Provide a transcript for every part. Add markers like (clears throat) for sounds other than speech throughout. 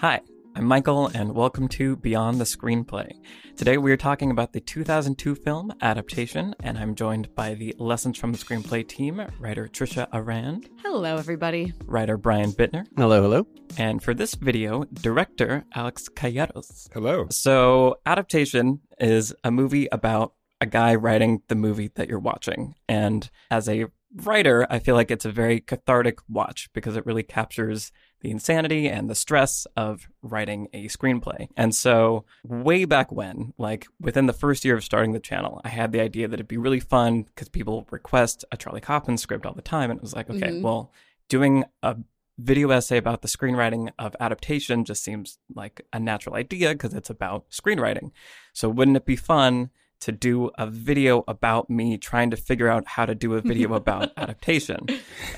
Hi, I'm Michael, and welcome to Beyond the Screenplay. Today we are talking about the 2002 film adaptation, and I'm joined by the Lessons from the Screenplay team, writer Trisha Arand, Hello, everybody. writer Brian Bittner, Hello, hello. and for this video, director Alex Calleros. Hello. So, adaptation is a movie about a guy writing the movie that you're watching. And as a writer, I feel like it's a very cathartic watch because it really captures the insanity and the stress of writing a screenplay. And so, way back when, like within the first year of starting the channel, I had the idea that it'd be really fun because people request a Charlie Kaufman script all the time. And it was like, okay, Mhm. well, doing a video essay about the screenwriting of adaptation just seems like a natural idea because it's about screenwriting. So wouldn't it be fun to do a video about me trying to figure out how to do a video about (laughs) adaptation?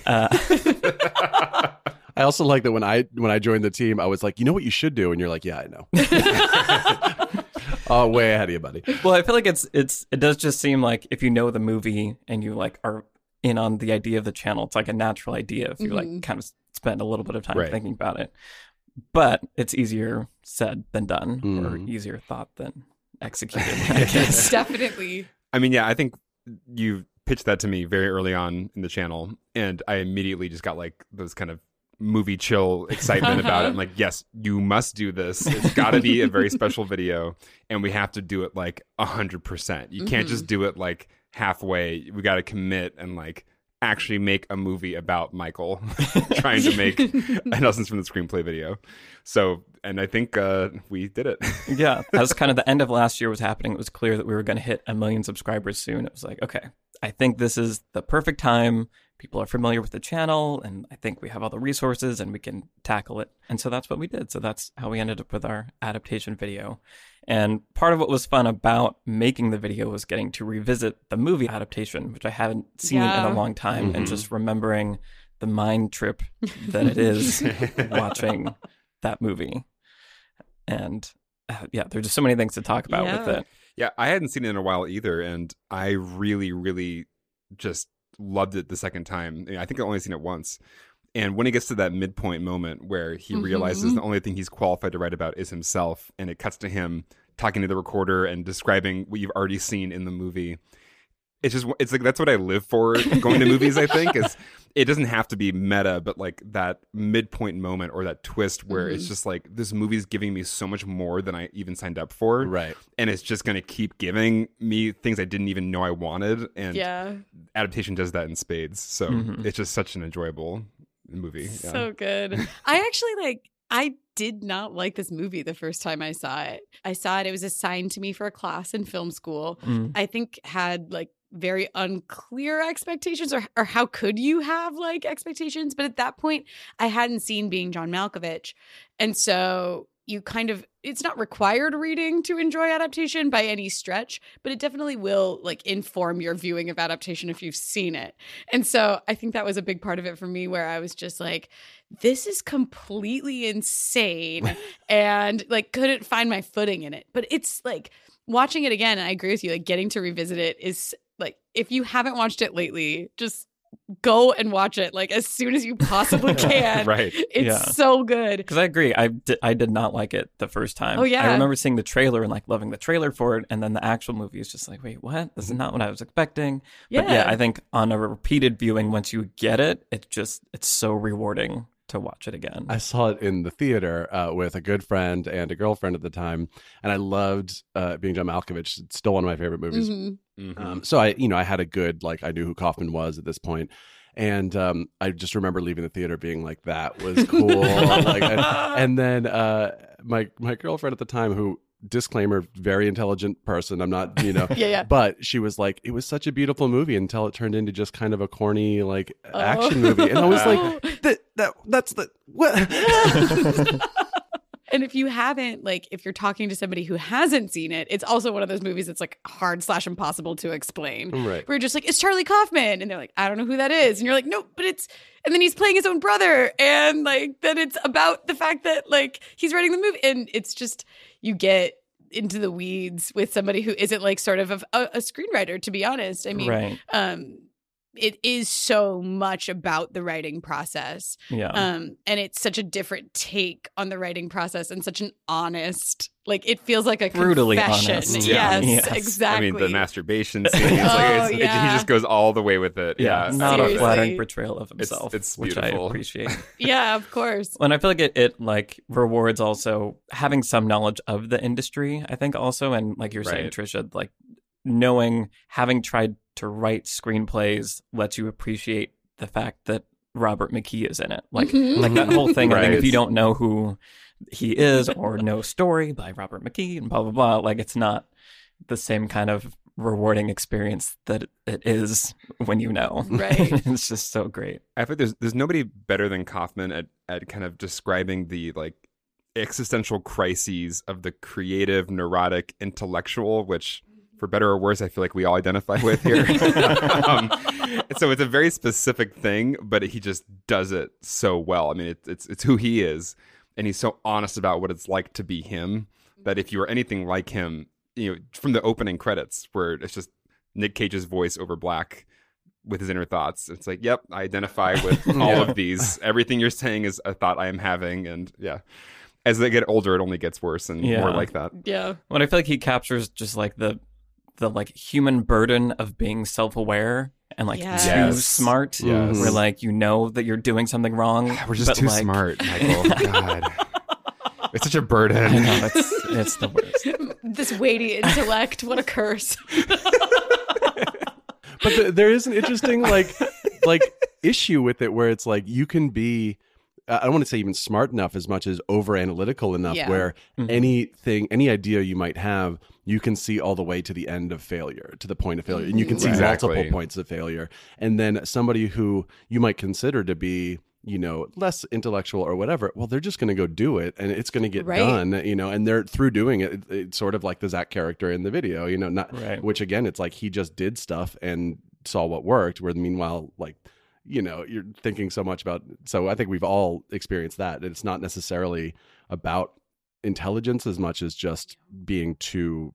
Uh, (laughs) I also like that when I when I joined the team, I was like, you know what you should do, and you're like, yeah, I know. (laughs) oh, way ahead of you, buddy. well, I feel like it's it's it does just seem like if you know the movie and you like are in on the idea of the channel, it's like a natural idea if you like Mhm. kind of spend a little bit of time Right. thinking about it. But it's easier said than done, or Mhm. easier thought than executed. I (laughs) guess. (laughs) Definitely. I mean, yeah, I think you pitched that to me very early on in the channel, and I immediately just got like those kind of movie chill excitement about it. I'm like, yes, you must do this. It's got to be a very special video, and we have to do it like a hundred percent. You can't just do it like halfway. We got to commit and like actually make a movie about Michael (laughs) trying to make (laughs) an Lessons from the Screenplay video. So, and I think uh, we did it. (laughs) yeah, as kind of the end of last year was happening, it was clear that we were going to hit a million subscribers soon. It was like, okay, I think this is the perfect time. People are familiar with the channel, and I think we have all the resources and we can tackle it. And so that's what we did. So that's how we ended up with our adaptation video. And part of what was fun about making the video was getting to revisit the movie adaptation, which I hadn't seen in a long time, and Mhm. just remembering the mind trip that it is (laughs) watching that movie. And uh, yeah, there's just so many things to talk about with it. Yeah, I hadn't seen it in a while either, and I really, really just loved it the second time. I think I only seen it once. And when he gets to that midpoint moment where he realizes Mhm. the only thing he's qualified to write about is himself, and it cuts to him talking to the recorder and describing what you've already seen in the movie. It's just it's like that's what I live for going to movies, I think, is (laughs) it doesn't have to be meta, but like that midpoint moment or that twist where it's Mhm. just like this movie's giving me so much more than I even signed up for Right. and it's just going to keep giving me things I didn't even know I wanted. And Yeah. adaptation does that in spades. So Mhm. it's just such an enjoyable movie. Yeah. So good. (laughs) I actually like I did not like this movie the first time I saw it. I saw it it was assigned to me for a class in film school. Mm. I think had like very unclear expectations or or how could you have like expectations? But at that point I hadn't seen being John Malkovich. And so you kind of it's not required reading to enjoy adaptation by any stretch, but it definitely will like inform your viewing of adaptation if you've seen it. And so I think that was a big part of it for me where I was just like this is completely insane (laughs) and like couldn't find my footing in it. But it's like watching it again and I agree with you like getting to revisit it is if you haven't watched it lately just go and watch it like as soon as you possibly (laughs) can. right. It's Yeah. so good. Because I agree, I did, I did not like it the first time. Oh, yeah. I remember seeing the trailer and like loving the trailer for it, and then the actual movie is just like, wait, what? This is not what I was expecting. But yeah, Yeah. I think on a repeated viewing, once you get it, it just it's so rewarding to watch it again. I saw it in the theater uh, with a good friend and a girlfriend at the time, and I loved uh, being John Malkovich. It's still one of my favorite movies. Mhm. Mhm. Um, so I, you know, I had a good like I knew who Kaufman was at this point, and um, I just remember leaving the theater being like, "That was (laughs) cool." like, and, (laughs) and then uh, my my girlfriend at the time, who disclaimer, very intelligent person. I'm not, you know, (laughs) Yeah, yeah. but she was like, "It was such a beautiful movie until it turned into just kind of a corny like Oh. action movie," and I was like, that, "That that's the what." And if you haven't, like, if you're talking to somebody who hasn't seen it, it's also one of those movies that's like hard slash impossible to explain. right. Where you're just like, it's Charlie Kaufman. And they're like, I don't know who that is. And you're like, no, but it's, and then he's playing his own brother. And like, then it's about the fact that like he's writing the movie. And it's just, you get into the weeds with somebody who isn't like sort of a, a, a screenwriter, to be honest. I mean, right. um, it is so much about the writing process. Yeah. Um, and it's such a different take on the writing process and such an honest, like it feels like a Brutally confession. honest. Yeah. Yes, Yes. exactly. I mean, the masturbation (laughs) scene. It's Oh, like, it's, it- yeah. he just goes all the way with it. yeah, Yeah, not Seriously. a flattering portrayal of It's- himself, it's which I appreciate. (laughs) yeah, of course. Well, and I feel like it, it like rewards also having some knowledge of the industry. I think also, and like you're saying, Right. Trisha, like knowing having tried to write screenplays lets you appreciate the fact that Robert McKee is in it. Like Mhm. like that whole thing. I think if you don't know who he is or know story by Robert McKee and blah blah blah, like it's not the same kind of rewarding experience that it is when you know. Right. (laughs) it's just so great. I think there's there's nobody better than Kaufman at at kind of describing the like existential crises of the creative, neurotic, intellectual, which for better or worse, I feel like we all identify with here. (laughs) um, so it's a very specific thing, but he just does it so well. I mean, it, it's it's who he is, and he's so honest about what it's like to be him. That if you are anything like him, you know, from the opening credits where it's just Nick Cage's voice over black with his inner thoughts. It's like, yep, I identify with (laughs) all Yeah. of these. Everything you're saying is a thought I am having, and yeah. As they get older, it only gets worse and Yeah. more like that. Yeah. When I feel like he captures just like the the like human burden of being self aware and like Yes. too Yes. smart. Yes. Where like you know that you're doing something wrong. We're just but, too like, smart, (laughs) Michael. God, it's such a burden. I know it's it's the worst. (laughs) This weighty intellect, what a curse. but th there is an interesting like like issue with it where it's like you can be I don't want to say even smart enough as much as over analytical enough Yeah. where Mhm. anything any idea you might have you can see all the way to the end of failure to the point of failure and you can see Exactly. multiple points of failure and then somebody who you might consider to be you know less intellectual or whatever well they're just going to go do it and it's going to get Right. done you know and they're through doing it, it- it's sort of like the zach character in the video you know not Right. which again it's like he just did stuff and saw what worked where meanwhile like you know you're thinking so much about so i think we've all experienced that it's not necessarily about intelligence as much as just being too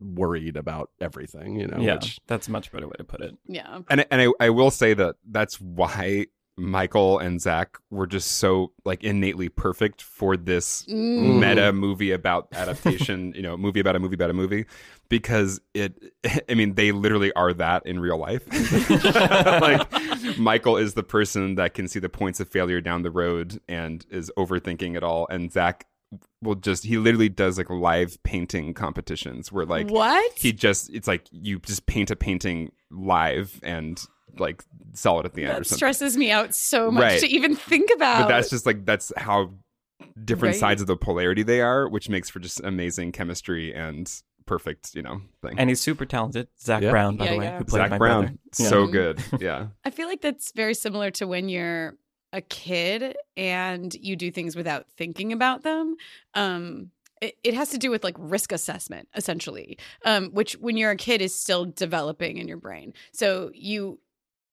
worried about everything you know yeah, which that's a much better way to put it. Yeah. and and I, I will say that that's why Michael and Zach were just so like innately perfect for this Mm. meta movie about adaptation, (laughs) you know, movie about a movie about a movie, because it, (laughs) I mean, they literally are that in real life. (laughs) like, Michael is the person that can see the points of failure down the road and is overthinking it all, and Zach will just, he literally does like live painting competitions where like what? he just, it's like you just paint a painting live and like sell it at the end or that something. stresses me out so much Right. to even think about. But that's just like that's how different Right. sides of the polarity they are, which makes for just amazing chemistry and perfect, you know, thing. And he's super talented. Zach Yeah. Brown, by Yeah, the way, yeah. who played Zach my Brown, brother. Yeah. so good. Yeah. (laughs) I feel like that's very similar to when you're a kid and you do things without thinking about them. Um, it, it has to do with like risk assessment, essentially, um, which when you're a kid is still developing in your brain. So you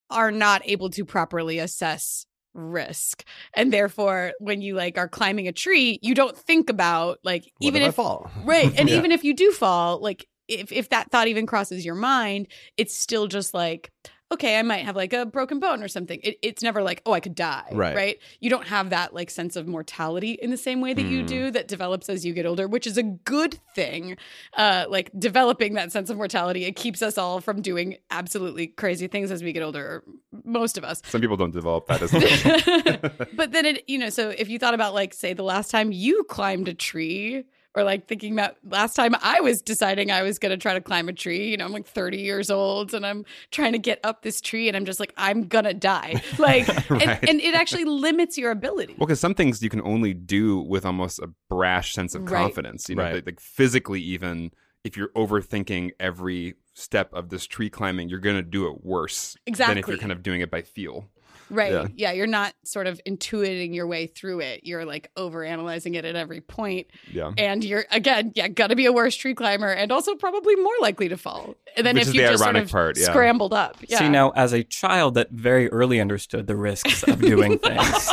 are not able to properly assess risk and therefore when you like are climbing a tree you don't think about like what even if I fall Right. (laughs) And Yeah. even if you do fall, like if if that thought even crosses your mind, it's still just like, okay, I might have like a broken bone or something. It, it's never like, oh, I could die. Right. Right. You don't have that like sense of mortality in the same way that you Hmm. do that develops as you get older, which is a good thing. Uh, like developing that sense of mortality, it keeps us all from doing absolutely crazy things as we get older. Most of us. Some people don't develop that as much. (laughs) but then it, you know, so if you thought about like, say, the last time you climbed a tree, or like thinking about last time I was deciding I was going to try to climb a tree, you know, I'm like 30 years old and I'm trying to get up this tree and I'm just like, I'm going to die. (laughs) Like, (laughs) Right. and, and it actually limits your ability. Well, because some things you can only do with almost a brash sense of Right. confidence. You know, Right. like, like physically, even if you're overthinking every step of this tree climbing, you're going to do it worse than if you're kind of doing it by feel. Right. Yeah. Yeah. You're not sort of intuiting your way through it. You're like over analyzing it at every point. Yeah. And you're, again, yeah, got to be a worse tree climber and also probably more likely to fall. And then Which if is you the just sort of part, yeah. scrambled up. Yeah. See, now, as a child that very early understood the risks of doing (laughs) things,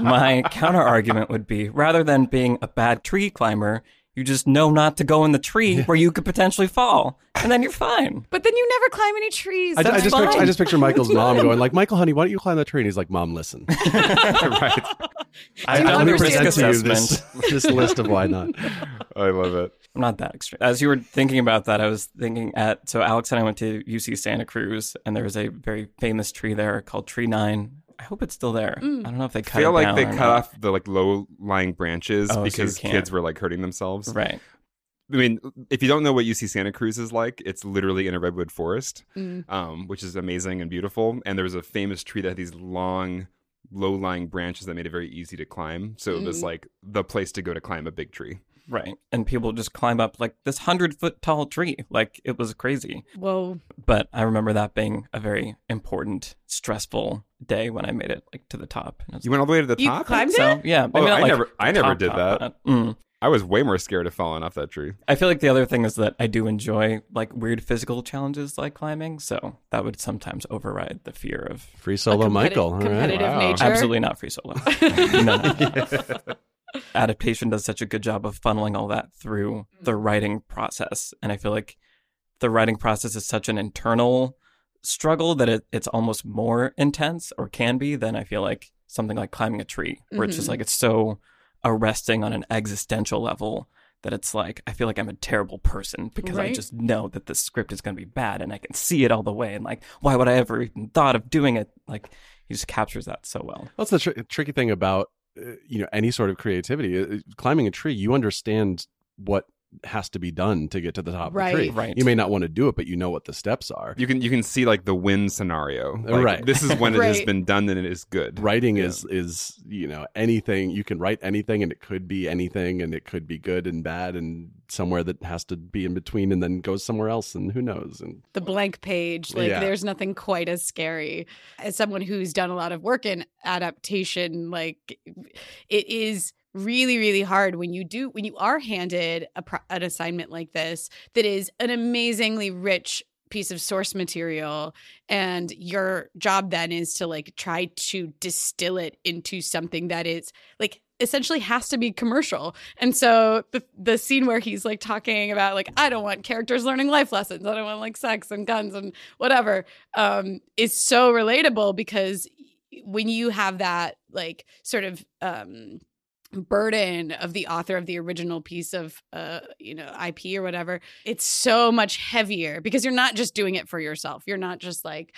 my counter argument would be rather than being a bad tree climber, You just know not to go in the tree where you could potentially fall, and then you're fine. But then you never climb any trees. I, I just picture, I just picture Michael's (laughs) mom going like, "Michael, honey, why don't you climb the tree?" And he's like, "Mom, listen, (laughs) right. I, I let me would risk understand present to you this this list of why not." I love it. I'm not that extreme. As you were thinking about that, I was thinking at so Alex and I went to UC Santa Cruz, and there was a very famous tree there called Tree Nine. I hope it's still there. I don't know if they I cut feel it like down they cut not. off the like low lying branches Oh, because can't. kids were like hurting themselves. Right. I mean, if you don't know what UC Santa Cruz is like, it's literally in a redwood forest, Mm. um, which is amazing and beautiful. And there was a famous tree that had these long, low-lying branches that made it very easy to climb. So it was Mm. like the place to go to climb a big tree. Right. And people just climb up like this hundred foot tall tree. Like it was crazy. Whoa. But I remember that being a very important, stressful day when I made it like to the top. And You went all the way to the You top. climbed so it? yeah, maybe Oh, not I like never- I never top, did top, that. mm. I was way more scared of falling off that tree. I feel like the other thing is that I do enjoy like weird physical challenges like climbing, so that would sometimes override the fear of Free solo, competi- Michael. All right. competitive Wow. nature. absolutely not free solo. (laughs) no, no. (laughs) Adaptation does such a good job of funneling all that through the writing process, and I feel like the writing process is such an internal struggle that it, it's almost more intense or can be than I feel like something like climbing a tree, where it's just Mhm. like it's so arresting on an existential level that it's like I feel like I'm a terrible person because I just know that the script is going to be bad and I can see it all the way and like why would I ever even thought of doing it? Like he just captures that so well. That's the tr- tricky thing about uh, you know any sort of creativity. Uh, Climbing a tree, you understand what has to be done to get to the top Right. of the tree. Right. You may not want to do it, but you know what the steps are. You can you can see like the win scenario. Like, Right. This is when it has been done and it is good. Writing Yeah. is is you know anything you can write anything and it could be anything and it could be good and bad and somewhere that has to be in between and then goes somewhere else and who knows and the blank page like Yeah. there's nothing quite as scary as someone who's done a lot of work in adaptation like it is really really hard when you do when you are handed a pro- an assignment like this that is an amazingly rich piece of source material and your job then is to like try to distill it into something that is like essentially has to be commercial and so the the scene where he's like talking about like I don't want characters learning life lessons. I don't want like sex and guns and whatever. Um is so relatable because when you have that like sort of um burden of the author of the original piece of uh you know IP or whatever it's so much heavier because you're not just doing it for yourself. You're not just like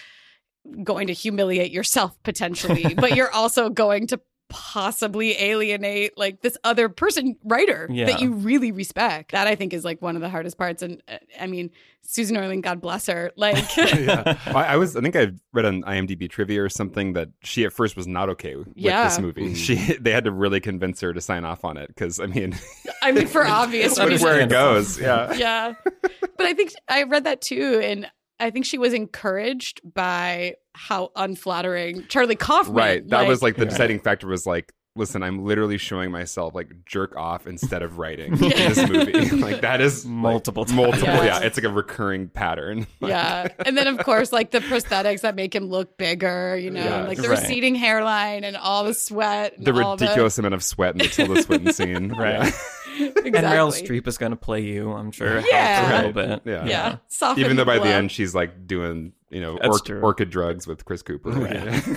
going to humiliate yourself potentially but you're (laughs) also going to possibly alienate like this other person writer Yeah. that you really respect that i think is like one of the hardest parts and uh, i mean susan orlean god bless her like (laughs) yeah. (laughs) I, I was I think I read on IMDb trivia or something that she at first was not okay with Yeah. this movie. Mhm. She they had to really convince her to sign off on it because I mean (laughs) i mean for obvious that's reasons where it goes. Yeah. yeah. But I think I read that too. And I think she was encouraged by how unflattering Charlie Kaufman. Right. That was like the Right. deciding factor was like, listen, I'm literally showing myself like jerk off instead of writing (laughs) Yeah. in this movie. (laughs) like that is Multiple times. multiple. Yeah. Yeah. It's like a recurring pattern. (laughs) Like, yeah. And then, of course, like the prosthetics that make him look bigger, you know, Yeah. like the Right. receding hairline and all the sweat. The all ridiculous amount of sweat in the Tilda Swinton scene. Right. Yeah. (laughs) exactly. And Meryl Streep is going to play you, I'm sure. Yeah. A little bit. Yeah. Yeah. Soften Even though by the end she's like doing, you know, That's orc- true. orchid drugs with Chris Cooper. Right. (laughs)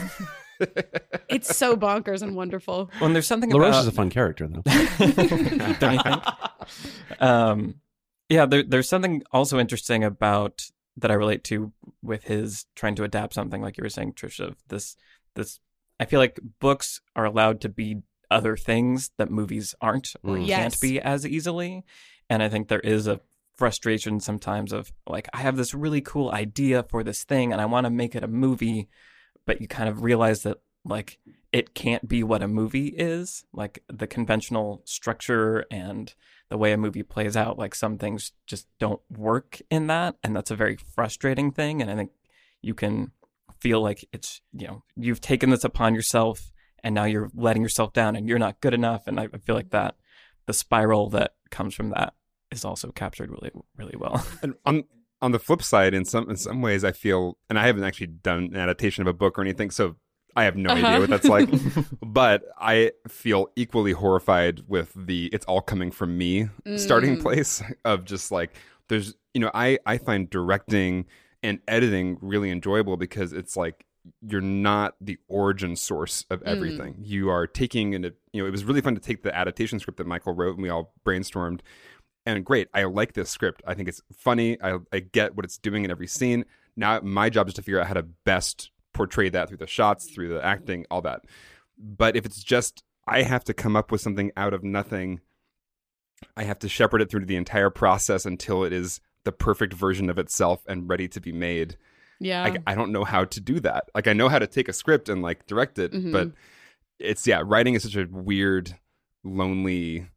It's so bonkers and wonderful. Well, and there's something LaRoche about is a fun character though. (laughs) Don't you think? Um, yeah, there, there's something also interesting about that I relate to with his trying to adapt something, like you were saying, Trisha. Of this, this, I feel like books are allowed to be other things that movies aren't or Mm. Yes. can't be as easily, and I think there is a frustration sometimes of like I have this really cool idea for this thing and I want to make it a movie, but you kind of realize that like it can't be what a movie is like the conventional structure and the way a movie plays out like some things just don't work in that and that's a very frustrating thing and i think you can feel like it's you know you've taken this upon yourself and now you're letting yourself down and you're not good enough and i I feel like that the spiral that comes from that is also captured really really well (laughs) And on on the flip side, in some in some ways, I feel, and I haven't actually done an adaptation of a book or anything, so I have no Uh-huh. idea what that's like. (laughs) but I feel equally horrified with the it's all coming from me starting Mm. place of just like there's you know, I I find directing and editing really enjoyable because it's like you're not the origin source of mm. everything. You are taking and you know, it was really fun to take the adaptation script that Michael wrote and we all brainstormed and great. I like this script. I think it's funny. I, I get what it's doing in every scene. Now my job is to figure out how to best portray that through the shots, through the acting, all that. But if it's just I have to come up with something out of nothing, I have to shepherd it through the entire process until it is the perfect version of itself and ready to be made. Yeah. Like I don't know how to do that. Like I know how to take a script and like direct it, Mhm. but it's yeah, writing is such a weird, lonely,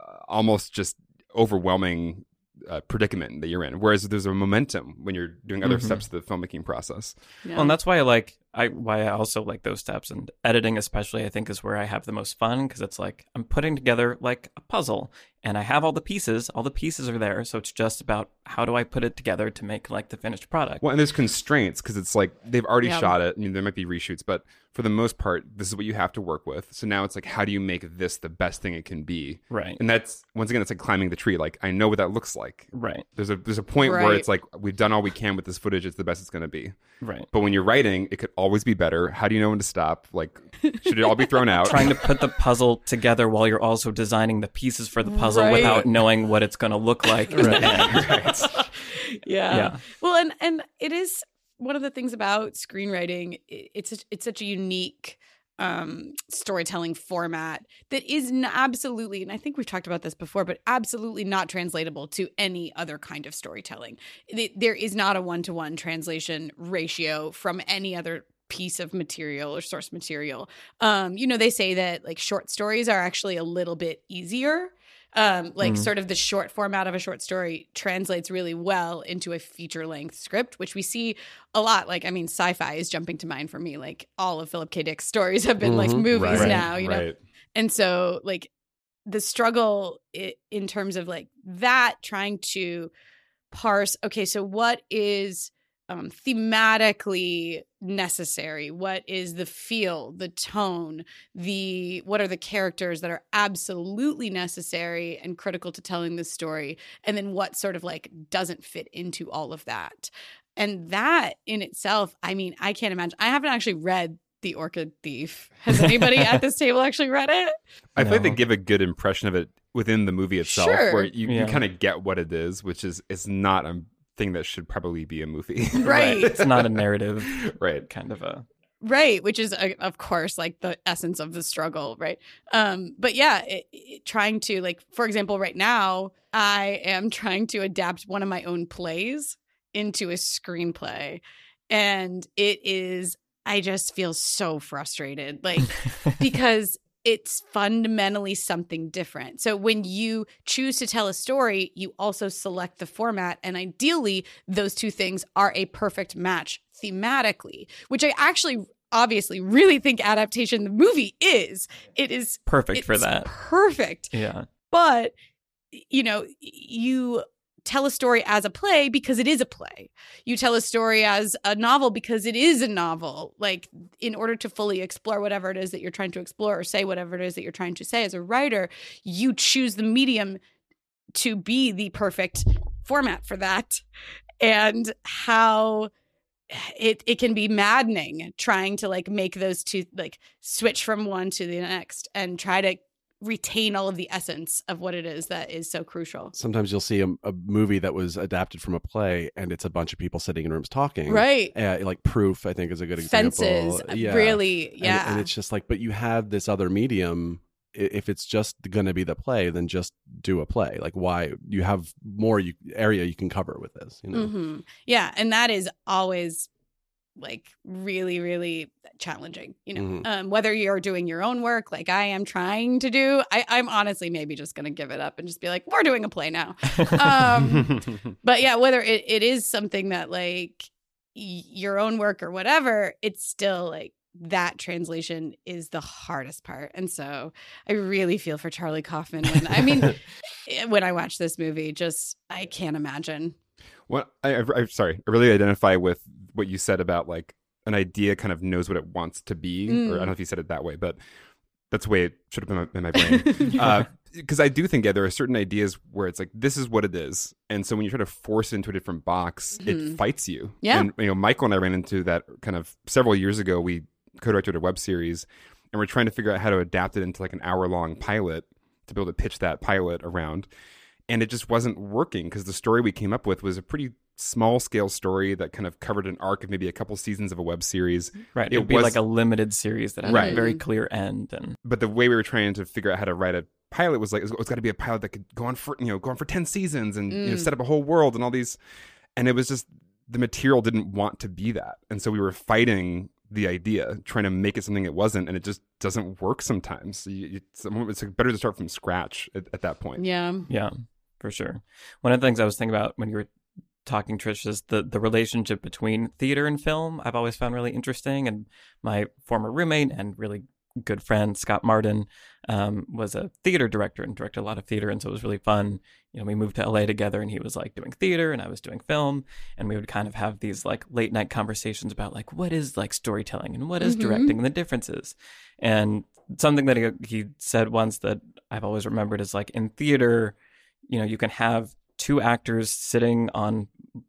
uh, almost just overwhelming uh, predicament that you're in. Whereas there's a momentum when you're doing other Mhm. steps of the filmmaking process. yeah. Well, and that's why I like I why I also like those steps and editing especially I think is where I have the most fun because it's like I'm putting together like a puzzle and I have all the pieces, all the pieces are there, so it's just about how do I put it together to make like the finished product. Well, and there's constraints because it's like they've already Yeah. shot it. I mean, there might be reshoots, but for the most part, this is what you have to work with. So now it's like, how do you make this the best thing it can be? Right. And that's once again, it's like climbing the tree. Like I know what that looks like. Right. There's a there's a point where it's like we've done all we can with this footage. It's the best it's going to be. Right. But when you're writing, it could always be better. How do you know when to stop? Like, should it all be thrown out? (laughs) Trying to put the puzzle together while you're also designing the pieces for the puzzle Right. without knowing what it's going to look like in the end. (laughs) yeah. Yeah. Well, and and it is one of the things about screenwriting. It's a- it's such a unique um storytelling format that is n- absolutely and i think we've talked about this before but absolutely not translatable to any other kind of storytelling Th- there is not a one-to-one translation ratio from any other piece of material or source material. Um you know they say that like short stories are actually a little bit easier. Um like Mhm. sort of the short format of a short story translates really well into a feature length script which we see a lot. Like i mean sci-fi is jumping to mind for me. Like all of philip k. Dick's stories have been like Mhm. movies Right, now you know? Right. and so like the struggle in terms of like that trying to parse okay so what is um, thematically necessary? What is the feel the tone the what are the characters that are absolutely necessary and critical to telling this story? And then what sort of like doesn't fit into all of that? And that in itself i mean i can't imagine i haven't actually read the orchid thief. Has anybody at (laughs) this table actually read it? I feel like they give a good impression of it within the movie itself, Sure. where you, Yeah. you kind of get what it is, which is it's not a thing that should probably be a movie. (laughs) Right. It's not a narrative (laughs) right. kind of a right which is uh, of course like the essence of the struggle right um but yeah it, it- trying to like for example right now i am (laughs) trying to adapt one of my own plays into a screenplay and it is i just feel so frustrated like because it's fundamentally something different. So when you choose to tell a story, you also select the format and ideally those two things are a perfect match thematically, which I actually obviously really think adaptation the movie is. It is perfect for that. Perfect. Yeah. But you know, you tell a story as a play because it is a play. You tell a story as a novel because it is a novel. Like in order to fully explore whatever it is that you're trying to explore or say whatever it is that you're trying to say as a writer, you choose the medium to be the perfect format for that. And how it it can be maddening trying to like make those two like switch from one to the next and try to retain all of the essence of what it is that is so crucial. Sometimes you'll see a, a movie that was adapted from a play, and it's a bunch of people sitting in rooms talking. Right. Uh, like Proof, I think, is a good example. Fences. Yeah. Really. Yeah. And, it's just like, but you have this other medium. If it's just going to be the play, then just do a play. Like, why? You have more you, area you can cover with this. You know. hmm Yeah, and that is always like really, really challenging. You know, Mhm. um, whether you're doing your own work, like I am trying to do. I, I'm honestly maybe just going to give it up and just be like, we're doing a play now. Um, (laughs) but yeah, whether it, it is something that like y- your own work or whatever, it's still like that translation is the hardest part. And so I really feel for Charlie Kaufman when I mean (laughs) eh, when I watch this movie, just I can't imagine. Well, I, I, I'm sorry. I really identify with what you said about like an idea kind of knows what it wants to be, Mm. or I don't know if you said it that way, but that's the way it should have been in my, in my brain. (laughs) Because I do think yeah, there are certain ideas where it's like this is what it is, and so when you try to force it into a different box, it Mhm. fights you. Yeah. and you know, Michael and I ran into that kind of several years ago. We co-directed a web series, and we're trying to figure out how to adapt it into like an hour-long pilot to be able to pitch that pilot around, and it just wasn't working because the story we came up with was a pretty small scale story that kind of covered an arc of maybe a couple seasons of a web series Right. It It would be was- like a limited series that had Right. a very clear end. And but the way we were trying to figure out how to write a pilot was like it's, it's got to be a pilot that could go on for you know go on for 10 seasons and you know Mm. set up a whole world and all these and it was just the material didn't want to be that and so we were fighting the idea trying to make it something it wasn't and it just doesn't work sometimes it's, it's better to start from scratch at, at that point Yeah. yeah, for sure. One of the things I was thinking about when you were talking, Trish, is the, the relationship between theater and film. I've always found really interesting. And my former roommate and really good friend, Scott Martin, um, was a theater director and directed a lot of theater. And so it was really fun. You know, we moved to LA together and he was like doing theater and I was doing film. And we would kind of have these like late night conversations about like, what is like storytelling and what is Mhm. directing and the differences. And something that he, he said once that I've always remembered is like in theater, you know, you can have two actors sitting on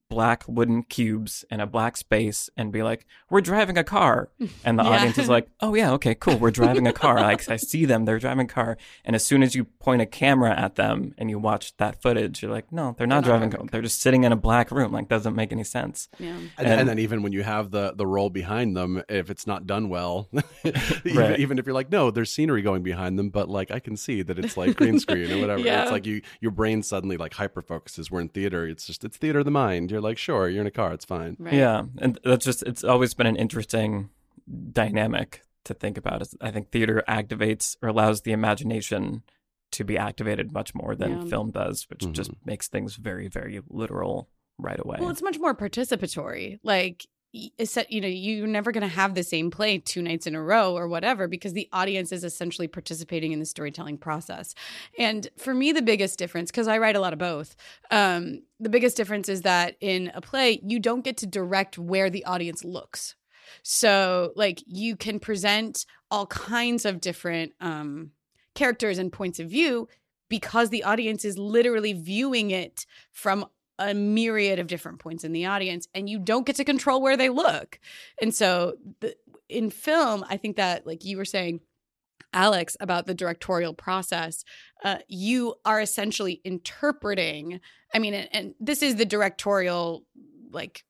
black wooden cubes in a black space and be like, "We're driving a car," (laughs) and the Yeah. audience is like, "Oh yeah, okay, cool, we're driving a car." like I see them, they're driving a car, and as soon as you point a camera at them and you watch that footage, you're like, "No, they're not They're not driving. a car. They're just sitting in a black room. Like doesn't make any sense." Yeah. And, And- and then even when you have the the role behind them, if it's not done well, (laughs) even, Right. even if you're like, no, there's scenery going behind them, but like I can see that it's like green screen or whatever. (laughs) Yeah. It's like you your brain suddenly like hyper focuses. We're in theater, it's just it's theater of the mind. You're like, sure, you're in a car, it's fine. Right. Yeah, and that's just it's always been an interesting dynamic to think about. I think theater activates or allows the imagination to be activated much more than Yeah. film does, which Mhm. just makes things very very literal right away. Well, it's much more participatory. Like, y- it's that, you know, you're never going to have the same play two nights in a row or whatever because the audience is essentially participating in the storytelling process. And for me, the biggest difference, because I write a lot of both, um, the biggest difference is that in a play, you don't get to direct where the audience looks. So, like, you can present all kinds of different um, characters and points of view because the audience is literally viewing it from a myriad of different points in the audience and you don't get to control where they look. And so the, in film i think that like you were saying alex about the directorial process uh, you are essentially interpreting i mean and, and this is the directorial like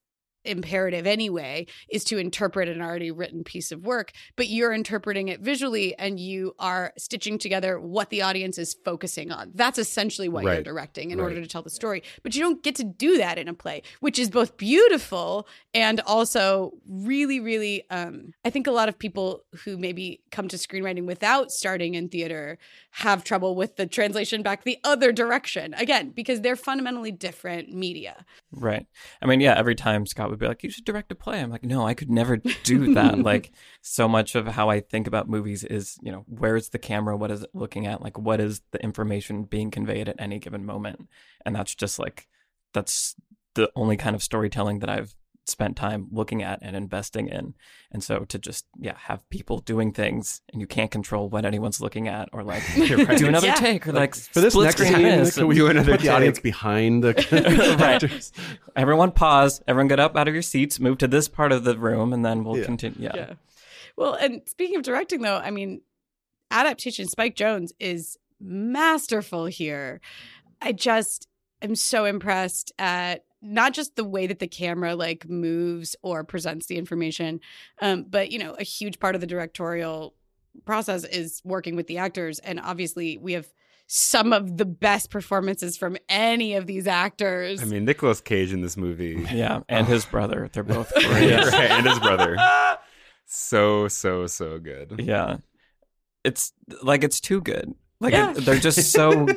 imperative anyway is to interpret an already written piece of work but you're interpreting it visually and you are stitching together what the audience is focusing on that's essentially what you're directing in Right. order to tell the story but you don't get to do that in a play which is both beautiful and also really really um i think a lot of people who maybe come to screenwriting without starting in theater have trouble with the translation back the other direction again because they're fundamentally different media Right. I mean, yeah, every time Scott would be like, you should direct a play. I'm like, no, I could never do that. (laughs) like, so much of how I think about movies is, you know, where's the camera? What is it looking at? Like, what is the information being conveyed at any given moment? And that's just like, that's the only kind of storytelling that I've spent time looking at and investing in. And so to just, yeah, have people doing things and you can't control what anyone's looking at or like, (laughs) Right. do another Yeah. take or like, For this split next screen scene, this can and- we do another put the audience behind the (laughs) (laughs) Right. Everyone pause. Everyone get up out of your seats, move to this part of the room, and then we'll Yeah. continue. Yeah. Well, and speaking of directing, though, I mean, adaptation Spike Jonze is masterful here. I just am so impressed at not just the way that the camera like moves or presents the information, um, but you know, a huge part of the directorial process is working with the actors, and obviously we have some of the best performances from any of these actors. I mean, Nicolas Cage in this movie. (laughs) Yeah, and his (laughs) brother. They're both right, (laughs) great. and his brother. So, so, so good. Yeah. It's like it's too good. Like Yeah. it, they're just so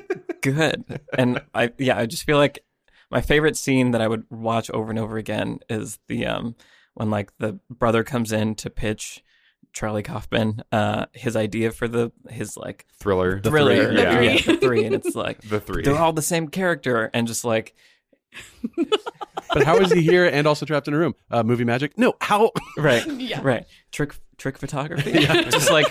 good. And I yeah, I just feel like my favorite scene that I would watch over and over again is the um when like the brother comes in to pitch Charlie Kaufman uh his idea for the his like Thriller. The thriller three, yeah, yeah. yeah, the three and it's like (laughs) The three. they're all the same character and just like (laughs) but how is he here and also trapped in a room? Uh, movie magic? No, how? (laughs) right Yeah. right trick trick photography just like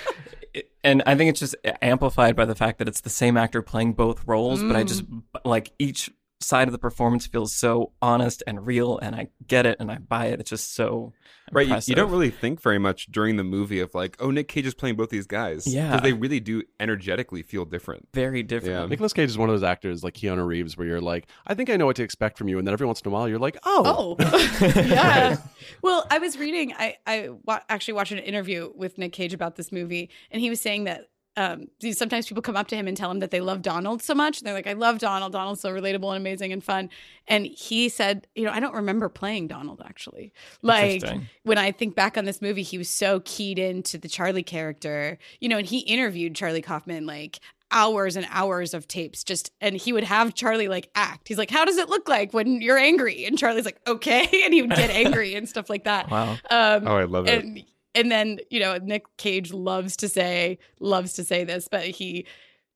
and i think it's just amplified by the fact that it's the same actor playing both roles but i just like each side of the performance feels so honest and real and i get it and i buy it it's just so Right, you, you don't really think very much during the movie of like, oh, Nick Cage is playing both these guys. Yeah. because they really do energetically feel different. very different Yeah. Nicolas Cage is one of those actors like Keanu Reeves where you're like, I think I know what to expect from you, and then every once in a while you're like, oh, Oh, (laughs) yeah. Well, I was reading. I I wa- actually watched an interview with Nick Cage about this movie, and he was saying that um, these- sometimes people come up to him and tell him that they love Donald so much. And They're like, "I love Donald. Donald's so relatable and amazing and fun." And he said, "You know, I don't remember playing Donald actually. Like when I think back on this movie, he was so keyed into the Charlie character. You know, and he interviewed Charlie Kaufman like." hours and hours of tapes just and he would have charlie like act he's like how does it look like when you're angry and charlie's like okay (laughs) and he would get angry and stuff like that wow um Oh, I love it. and and then you know nick cage loves to say loves to say this but he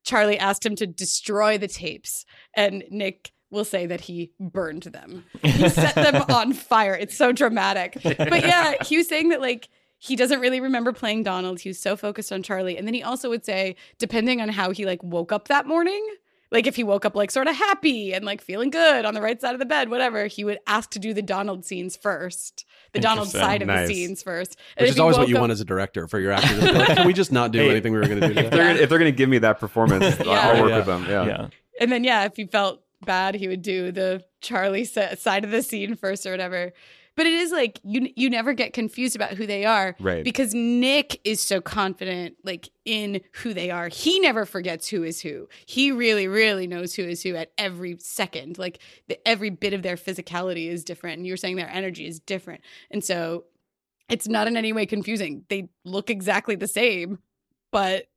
charlie asked him to destroy the tapes and nick will say that he burned them. He set them (laughs) on fire. It's so dramatic. But yeah (laughs) he was saying that like he doesn't really remember playing donald. He was so focused on charlie. And then he also would say depending on how he like woke up that morning like if he woke up like sort of happy and like feeling good on the right side of the bed whatever he would ask to do the donald scenes first the donald side of Nice. the scenes first And which is always what you up- want as a director for your actors. like, Can we just not do (laughs) Hey, anything we were going to do? If today? they're, if they're gonna give me that performance, (laughs) Yeah. I'll work Yeah. with them. Yeah. yeah And then yeah, if he felt bad, he would do the Charlie sa- side of the scene first or whatever. But it is like you you never get confused about who they are, Right. Because Nick is so confident, like in who they are. He never forgets who is who. He really, really knows who is who at every second. Like the, every bit of their physicality is different, and you're saying their energy is different, and so it's not in any way confusing. They look exactly the same, but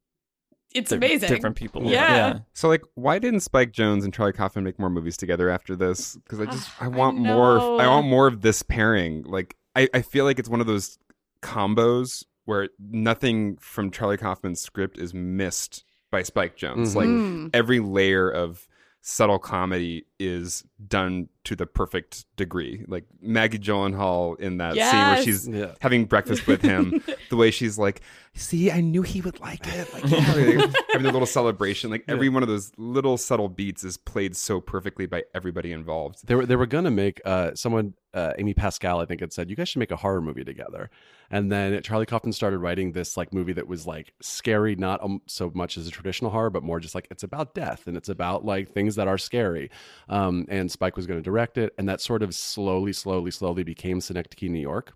it's They're amazing. different people Yeah. So like, why didn't Spike Jonze and Charlie Kaufman make more movies together after this? Because I (sighs) just I I want more. I want more of this pairing. Like I, I feel like it's one of those combos where nothing from Charlie Kaufman's script is missed by Spike Jonze. Mhm. Like Mm. every layer of subtle comedy is done to the perfect degree. Like Maggie Gyllenhaal in that scene where she's Yeah. having breakfast with him, (laughs) the way she's like, "See, I knew he would like it." Like, yeah, like, having a little celebration. Like every one of those little subtle beats is played so perfectly by everybody involved. They were they were gonna make uh someone uh Amy Pascal I think had said you guys should make a horror movie together, and then Charlie Kaufman started writing this like movie that was like scary not um, so much as a traditional horror but more just like it's about death and it's about like things that are scary, um and Spike was going to direct it and that sort of slowly slowly slowly became Synecdoche New York,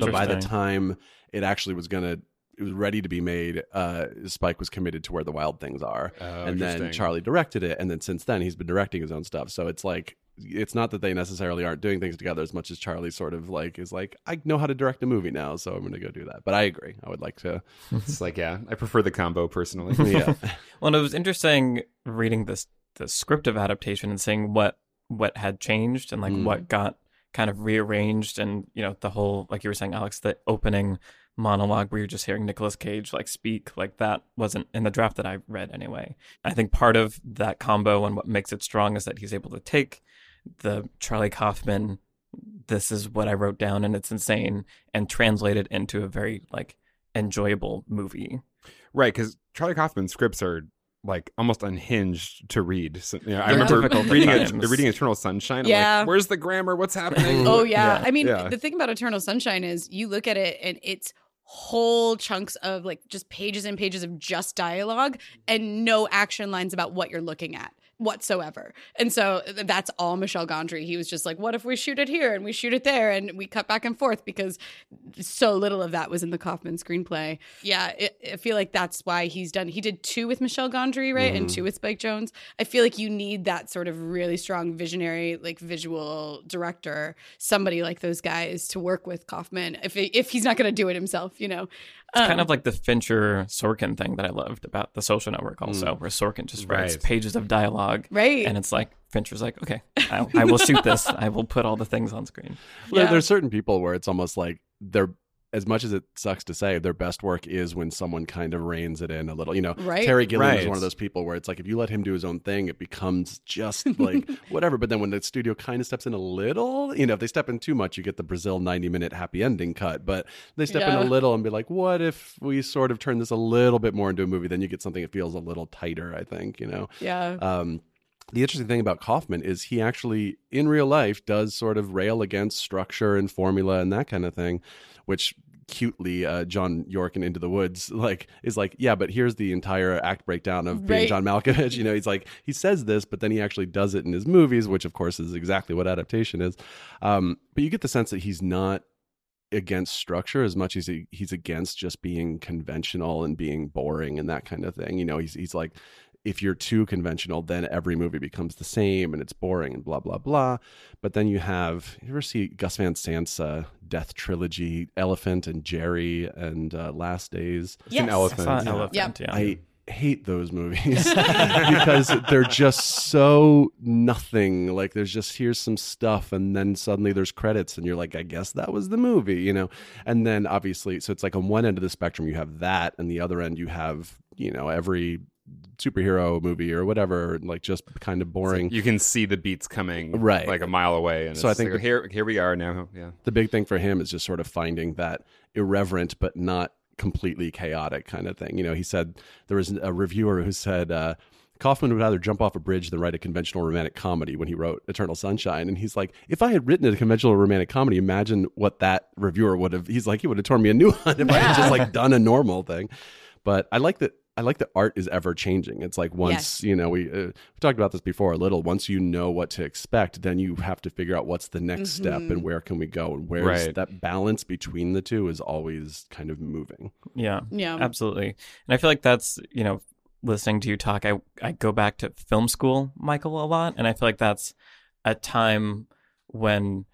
but by the time it actually was gonna it was ready to be made. Uh, Spike was committed to where the wild things are, Oh, and then. Charlie directed it, and then since then he's been directing his own stuff. So it's like it's not that they necessarily aren't doing things together as much as Charlie sort of like is like I know how to direct a movie now, so I'm going to go do that. But I agree, I would like to. It's like, yeah, I prefer the combo personally. (laughs) Yeah, Well, and it was interesting reading this the script of adaptation and seeing what what had changed and like Mm. what got kind of rearranged and you know the whole like you were saying Alex the opening monologue where you're just hearing Nicolas Cage like speak like that wasn't in the draft that I read anyway. I think part of that combo and what makes it strong is that he's able to take the Charlie Kaufman this is what I wrote down and it's insane and translate it into a very like enjoyable movie. right, because Charlie Kaufman's scripts are like almost unhinged to read. So, you know, I remember reading it, times. reading Eternal Sunshine. I'm Yeah. like, where's the grammar? What's happening? Oh yeah. Yeah. I mean, Yeah. the thing about Eternal Sunshine is you look at it and it's whole chunks of like just pages and pages of just dialogue and no action lines about what you're looking at whatsoever. And so that's all Michel Gondry. He was just like, what if we shoot it here and we shoot it there and we cut back and forth because so little of that was in the Kaufman screenplay. Yeah, it, I feel like that's why he's done. He did two with Michel Gondry, right, and Mhm. two with Spike Jonze. I feel like you need that sort of really strong visionary, like visual director, somebody like those guys to work with Kaufman. If if he's not going to do it himself, you know, It's Um, kind of like the Fincher Sorkin thing that I loved about the social network also, where Sorkin just writes Right. pages of dialogue right. and it's like Fincher's like, okay, I, I will shoot this. I will put all the things on screen. There- Yeah. there's certain people where it's almost like they're as much as it sucks to say, their best work is when someone kind of reins it in a little. You know, Right. Terry Gilliam is one of those people where it's like if you let him do his own thing, it becomes just (laughs) like whatever. But then when the studio kind of steps in a little, you know, if they step in too much, you get the Brazil ninety minute happy ending cut. But they step in a little and be like, what if we sort of turn this a little bit more into a movie? Then you get something that feels a little tighter. I think you know. Yeah. Um, the interesting thing about Kaufman is he actually, in real life, does sort of rail against structure and formula and that kind of thing, which cutely uh, John Yorke and Into the Woods (laughs) like is like, yeah, but here's the entire act breakdown of being Right. John Malkovich. You know, he's like he says this, but then he actually does it in his movies, which of course is exactly what adaptation is. Um, but you get the sense that he's not against structure as much as he, he's against just being conventional and being boring and that kind of thing. You know, he's he's like if you're too conventional, then every movie becomes the same and it's boring and blah blah blah. But then you have you ever see Gus Van Sant's uh, Death trilogy, Elephant and Gerry and uh, Last Days. It's an Yes. I elephant. saw Yeah. Elephant, Yep. yeah. I hate those movies (laughs) (laughs) because they're just so nothing. Like there's just here's some stuff and then suddenly there's credits and you're like, I guess that was the movie, you know? And then obviously so it's like on one end of the spectrum you have that and the other end you have, you know, every superhero movie or whatever, like just kind of boring. You can see the beats coming Right. like a mile away, and So I think like, the- here here we are now. Yeah, the big thing for him is just sort of finding that irreverent but not completely chaotic kind of thing. You know, he said there was a reviewer who said uh, Kaufman would rather jump off a bridge than write a conventional romantic comedy when he wrote Eternal Sunshine. And he's like, if I had written a conventional romantic comedy, imagine what that reviewer would have. He's like, he would have torn me a new (laughs) one if I had just like done a normal thing. But I like that. I like that art is ever changing. It's like once Yes. you know we uh, we talked about this before a little. Once you know what to expect, then you have to figure out what's the next step and where can we go and where's Right. that balance between the two is always kind of moving. Yeah, Yeah. absolutely. And I feel like that's, you know, listening to you talk, I, I go back to film school, Michael, a lot. And I feel like that's a time when,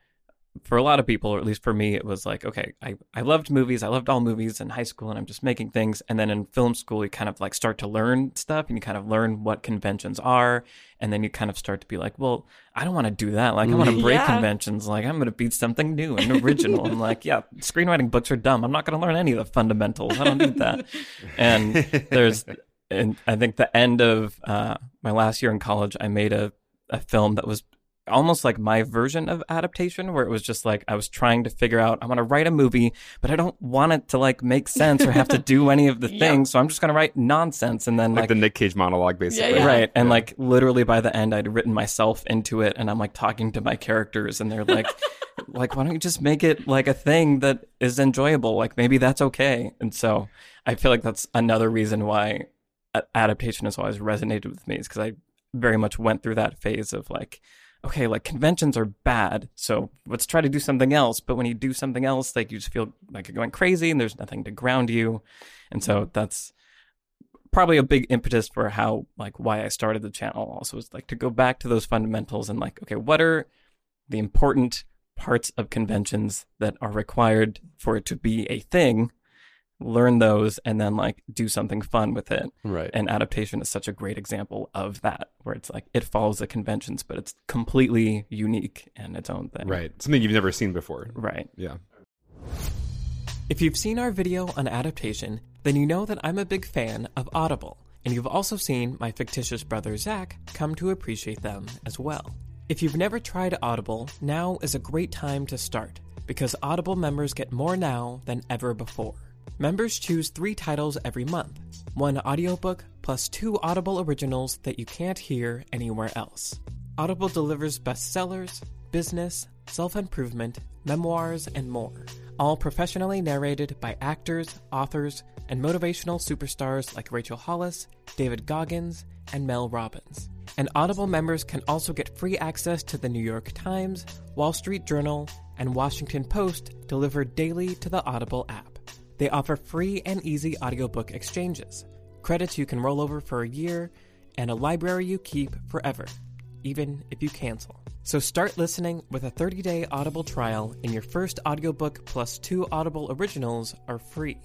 for a lot of people, or at least for me, it was like, okay, I, I loved movies. I loved all movies in high school and I'm just making things. And then in film school, you kind of like start to learn stuff and you kind of learn what conventions are. And then you kind of start to be like, well, I don't want to do that. Like, I want to break Yeah. conventions. Like, I'm going to be something new and original. I'm like, yeah, screenwriting books are dumb. I'm not going to learn any of the fundamentals. I don't need that. And there's, and I think the end of uh, my last year in college, I made a, a film that was almost like my version of adaptation, where it was just like I was trying to figure out, I want to write a movie, but I don't want it to like make sense or have to (laughs) do any of the Yep. things. So I'm just going to write nonsense. And then like, like, the Nick Cage monologue, basically. yeah. Right. And like literally by the end I'd written myself into it and I'm like talking to my characters and they're like (laughs) like why don't you just make it like a thing that is enjoyable? Like maybe that's okay. And so I feel like that's another reason why adaptation has always resonated with me is cuz I very much went through that phase of like okay, like conventions are bad, so let's try to do something else. But when you do something else, like you just feel like you're going crazy and there's nothing to ground you. And so that's probably a big impetus for how like why I started the channel also is like to go back to those fundamentals and like okay what are the important parts of conventions that are required for it to be a thing learn those and then like do something fun with it Right. and adaptation is such a great example of that where it's like it follows the conventions but it's completely unique and its own thing Right. Something you've never seen before. right Yeah. If you've seen our video on adaptation, then you know that I'm a big fan of Audible, and you've also seen my fictitious brother Zach come to appreciate them as well. If you've never tried Audible, now is a great time to start, because Audible members get more now than ever before. Members choose three titles every month one audiobook plus two Audible originals that you can't hear anywhere else. Audible delivers bestsellers, business, self improvement, memoirs, and more, all professionally narrated by actors, authors, and motivational superstars like Rachel Hollis, David Goggins, and Mel Robbins. And Audible members can also get free access to the New York Times, Wall Street Journal, and Washington Post delivered daily to the Audible app. They offer free and easy audiobook exchanges, credits you can roll over for a year, and a library you keep forever, even if you cancel. So start listening with a 30-day Audible trial and your first audiobook plus two Audible originals are free.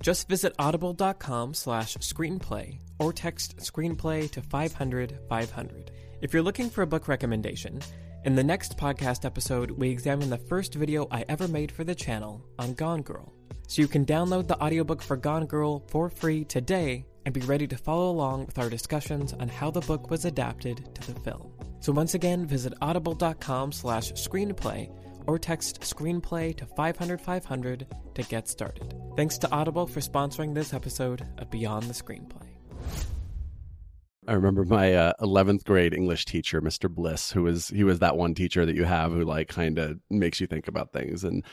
Just visit audible.com slash screenplay or text screenplay to 500 500. If you're looking for a book recommendation, in the next podcast episode, we examine the first video I ever made for the channel on Gone Girl. So you can download the audiobook for Gone Girl for free today and be ready to follow along with our discussions on how the book was adapted to the film. So once again, visit audible.com slash screenplay or text screenplay to 500 500 to get started. Thanks to Audible for sponsoring this episode of Beyond the Screenplay. I remember my uh, 11th grade English teacher, Mr. Bliss, who was he was that one teacher that you have who like kind of makes you think about things. And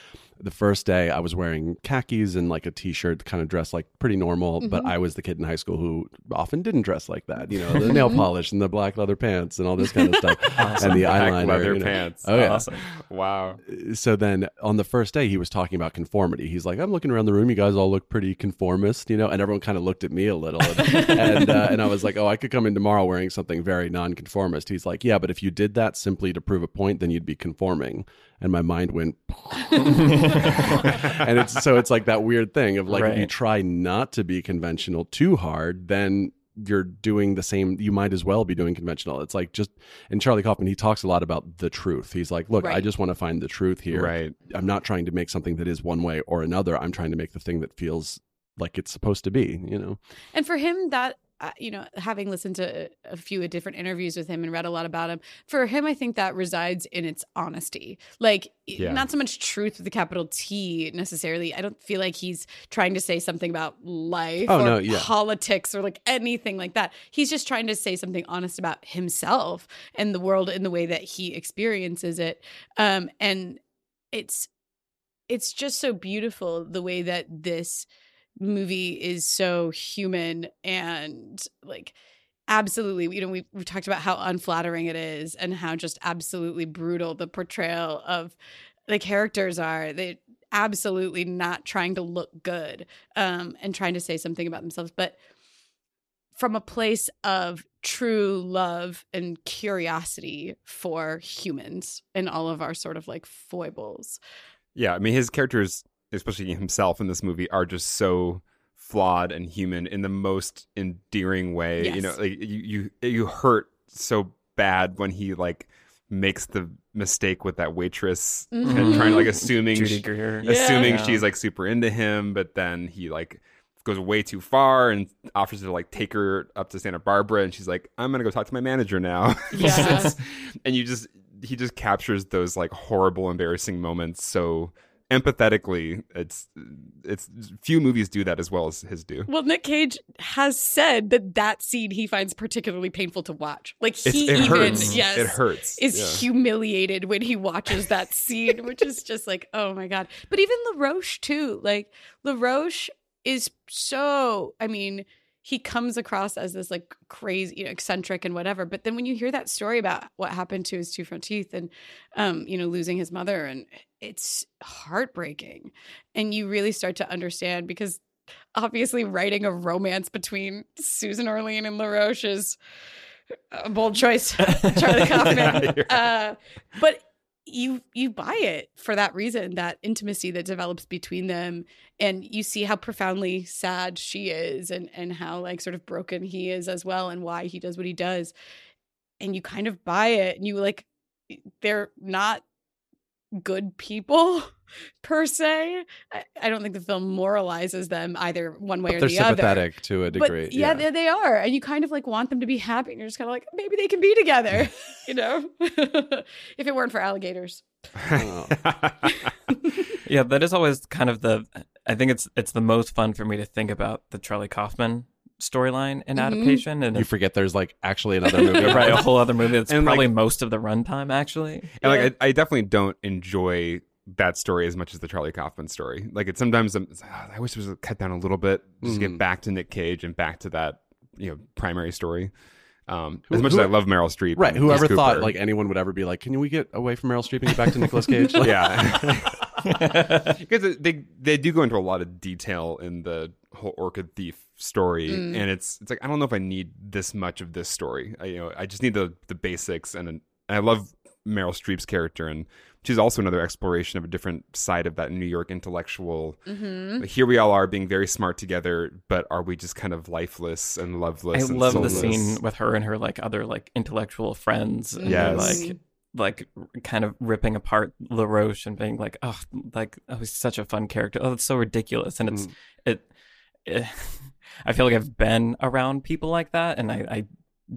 the first day I was wearing khakis and like a t-shirt, kind of dressed like pretty normal, Mm-hmm. but I was the kid in high school who often didn't dress like that. You know, the (laughs) nail polish and the black leather pants and all this kind of stuff, (laughs) and the Black eyeliner. leather you know. pants. Oh yeah. Awesome. Wow. So then on the first day, he was talking about conformity. He's like, I'm looking around the room. You guys all look pretty conformist, you know? And everyone kind of looked at me a little. And, (laughs) and, uh, and I was like, oh, I could come in tomorrow wearing something very nonconformist. He's like, yeah, but if you did that simply to prove a point, then you'd be conforming. And my mind went, (laughs) (laughs) and it's so it's like that weird thing of like, if you try not to be conventional too hard, then you're doing the same you might as well be doing conventional it's like just and charlie kaufman he talks a lot about the truth he's like look i just want to find the truth here Right. I'm not trying to make something that is one way or another. I'm trying to make the thing that feels like it's supposed to be, you know? And for him, that you know, having listened to a few different interviews with him and read a lot about him, for him, I think that resides in its honesty. Like, Yeah. not so much truth with a capital T necessarily. I don't feel like he's trying to say something about life Oh, or no, yeah. politics or like anything like that. He's just trying to say something honest about himself and the world in the way that he experiences it. Um, and it's it's just so beautiful the way that this movie is so human and like absolutely you know we we talked about how unflattering it is and how just absolutely brutal the portrayal of the characters are. They absolutely not trying to look good um and trying to say something about themselves but from a place of true love and curiosity for humans and all of our sort of like foibles. Yeah, I mean his characters, especially himself in this movie, are just so flawed and human in the most endearing way. You know, like you you you hurt so bad when he like makes the mistake with that waitress and Mhm. trying to like assuming she- assuming Yeah. she's like super into him, but then he like goes way too far and offers to like take her up to Santa Barbara, and she's like, "I'm gonna go talk to my manager now." (laughs) Yeah. (laughs) And you just he just captures those like horrible, embarrassing moments so empathetically. It's it's few movies do that as well as his do. Well, Nick Cage has said that that scene he finds particularly painful to watch. Like he it even hurts. yes It hurts. is Yeah. humiliated when he watches that scene, which is just like, oh my god. But even LaRoche too. Like LaRoche is so I mean, he comes across as this like crazy, you know, eccentric and whatever. But then when you hear that story about what happened to his two front teeth and um, you know, losing his mother and it's heartbreaking. And you really start to understand because obviously writing a romance between Susan Orlean and LaRoche is a bold choice, (laughs) Charlie (laughs) Kaufman. You're uh, but you you buy it for that reason, that intimacy that develops between them, and you see how profoundly sad she is, and and how like sort of broken he is as well, and why he does what he does, and you kind of buy it, and you like they're not good people (laughs) per se. I, I don't think the film moralizes them either one way But or the other. they're the sympathetic to a degree. But yeah, They, they are, and you kind of like want them to be happy, and you're just kind of like, maybe they can be together, (laughs) you know. (laughs) if it weren't for alligators, Oh. (laughs) Yeah, that is always kind of the. I think it's it's the most fun for me to think about the Charlie Kaufman storyline and Mhm. adaptation, and you it's forget there's like actually another movie. right a whole other movie that's And, like- probably most of the runtime actually. And like I, I definitely don't enjoy that story as much as the Charlie Kaufman story. Like it sometimes I'm, it's like, "Ah, I wish it was cut down a little bit, just to get Mhm. back to Nick Cage and back to that you know primary story. Um, Who- as much who- as I love Meryl Streep, Right. Whoever Chris thought like anyone would ever be like, can we get away from Meryl Streep and get back to Nicolas Cage? (laughs) Like, yeah, (laughs) because they they do go into a lot of detail in the whole Orchid Thief story, Mm. and it's it's like I don't know if I need this much of this story. I, you know, I just need the the basics, and, and I love Meryl Streep's character, and she's also another exploration of a different side of that New York intellectual. mm-hmm. Here we all are being very smart together, but are we just kind of lifeless and I loveless? and love the scene with her and her like other like intellectual friends. and they're, Yes. like like kind of ripping apart LaRoche and being like, oh, like oh, he's such a fun character. Oh, it's so ridiculous, and it's Mm. it, it. (laughs) I feel like I've been around people like that, and I, I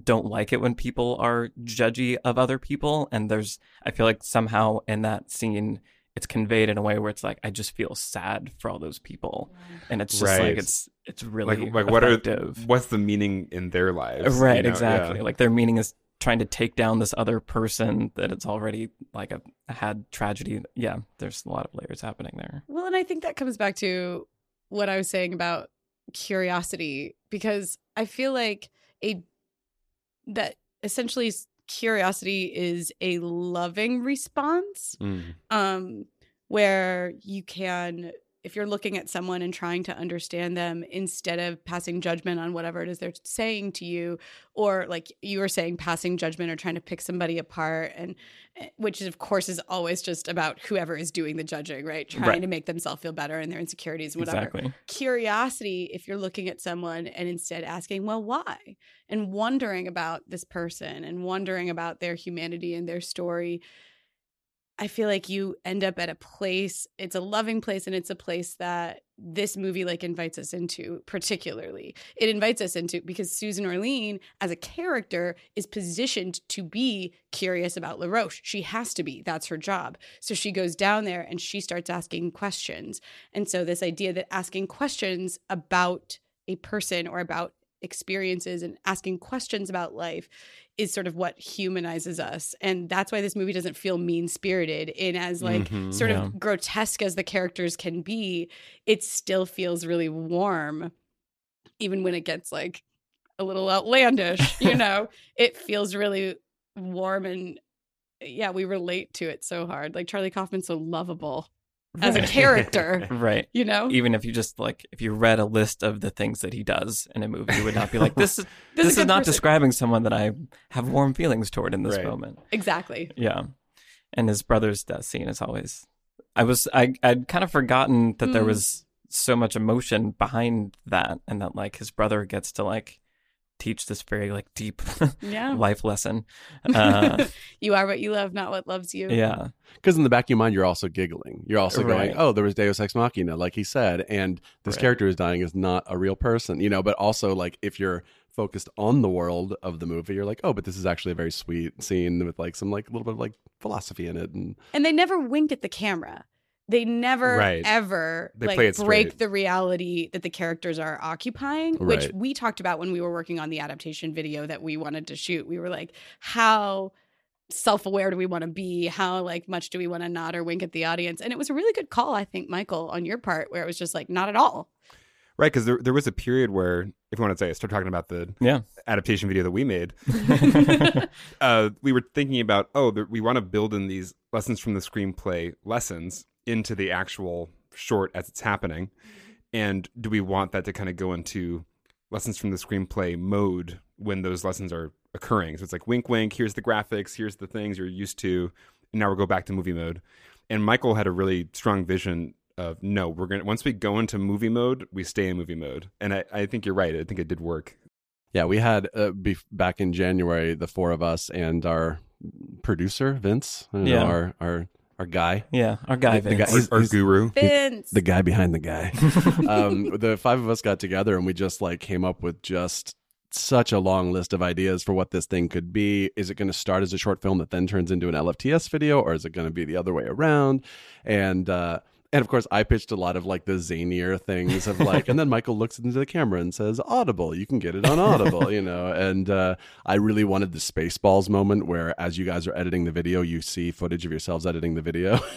don't like it when people are judgy of other people. And there's, I feel like somehow in that scene, it's conveyed in a way where it's like I just feel sad for all those people, and it's just Right. like it's it's really like like what are what's the meaning in their lives? right you know? exactly Yeah. like their meaning is trying to take down this other person that it's already like a had tragedy yeah there's a lot of layers happening there Well, and I think that comes back to what I was saying about curiosity because I feel like a that essentially curiosity is a loving response Mm. um where you can if you're looking at someone and trying to understand them instead of passing judgment on whatever it is they're saying to you or like you were saying passing judgment or trying to pick somebody apart and eh, which of course is always just about whoever is doing the judging right? Trying Right. to make themselves feel better and their insecurities and whatever. Exactly. Curiosity if you're looking at someone and instead asking well why? and wondering about this person and wondering about their humanity and their story i feel like you end up at a place it's a loving place and it's a place that this movie like invites us into particularly. It invites us into because susan orlean as a character is positioned to be curious about laroche. She has to be. That's her job. So she goes down there and she starts asking questions. And so, this idea that asking questions about a person or about experiences and asking questions about life is sort of what humanizes us. And that's why this movie doesn't feel mean spirited. In as like Mhm, sort yeah. of grotesque as the characters can be, it still feels really warm, even when it gets like a little outlandish, (laughs) you know, it feels really warm and yeah, we relate to it so hard. Like Charlie Kaufman's so lovable as a (laughs) character, right you know? even if you just like if you read a list of the things that he does in a movie you would not be like (laughs) this is This this, is is, not person. describing someone that i have warm feelings toward in this Right. moment Exactly. yeah and his brother's death scene is always i was i i'd kind of forgotten that there Mm. was so much emotion behind that and that like his brother gets to like teach this very like deep Yeah. (laughs) life lesson (laughs) uh, you are what you love, not what loves you. yeah Because in the back of your mind, you're also giggling. You're also Right. going, "Oh, there was Deus Ex Machina," like he said, and this Right. character who's dying is not a real person, you know. But also, like, if you're focused on the world of the movie, you're like, "Oh, but this is actually a very sweet scene with like some like a little bit of like philosophy in it." And And they never wink at the camera. They never Right. ever They like play break straight. the reality that the characters are occupying, which we talked about when we were working on the adaptation video that we wanted to shoot. We were like, how self-aware do we want to be? How like much do we want to nod or wink at the audience? And it was a really good call, I think, Michael, on your part, where it was just like not at all. Right, because there, there was a period where, if you want to say, start talking about the yeah adaptation video that we made, (laughs) uh, we were thinking about, oh, there, we want to build in these lessons from the screenplay lessons into the actual short as it's happening. And do we want that to kind of go into lessons from the screenplay mode when those lessons are occurring? So it's like wink, wink, here's the graphics, here's the things you're used to. And now we'll go back to movie mode. And Michael had a really strong vision of no, we're going to, once we go into movie mode, we stay in movie mode. And I, I think you're right. I think it did work. yeah, we had uh, bef- back in January the four of us and our producer Vince, you know, Yeah. our our our guy, yeah our guy The- the guy- He's- Our, our he's- guru. Vince. the guy behind the guy. (laughs) um, the five of us got together and we just like came up with just such a long list of ideas for what this thing could be. Is it going to start as a short film that then turns into an LFTS video, or is it going to be the other way around? And uh, and of course, I pitched a lot of like the zanier things of like, and then Michael looks into the camera and says, "Audible, you can get it on Audible," you know. And uh, I really wanted the Spaceballs moment where, as you guys are editing the video, you see footage of yourselves editing the video. (laughs)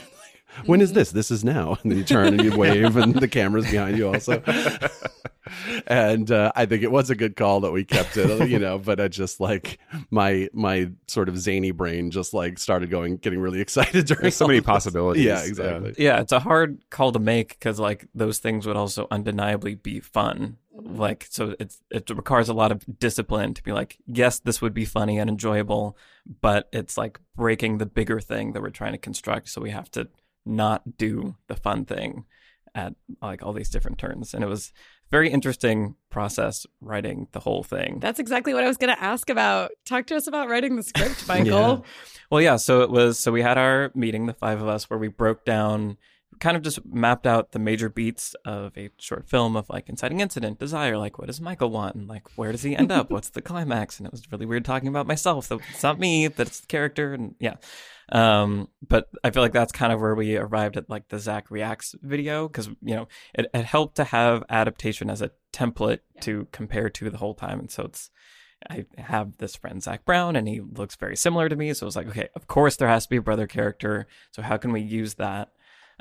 when is this? This is now. (laughs) And you turn and you wave, and the camera's behind you also. (laughs) and uh, I think it was a good call that we kept it, you know. But I just like my my sort of zany brain just like started going, getting really (laughs) excited during. There's so many this. possibilities. Yeah, exactly. yeah it's a hard call to make because like those things would also undeniably be fun like so it's it requires a lot of discipline to be like yes this would be funny and enjoyable but it's like breaking the bigger thing that we're trying to construct so we have to not do the fun thing at like all these different turns, and it was very interesting process writing the whole thing. That's exactly what I was going to ask about. Talk to us about writing the script, (laughs) Michael. Yeah. Well, yeah. So it was. So we had our meeting, the five of us, where we broke down, kind of just mapped out the major beats of a short film of like inciting incident, desire, like what does Michael want, and like where does he end up? (laughs) What's the climax? And it was really weird talking about myself. That it's not me. That it's the character, and yeah. Um, but I feel like that's kind of where we arrived at like the Zach reacts video because you know it, it helped to have adaptation as a template Yeah. to compare to the whole time, and so it's I have this friend Zach Brown, and he looks very similar to me. So it was like, okay, of course there has to be a brother character. So how can we use that?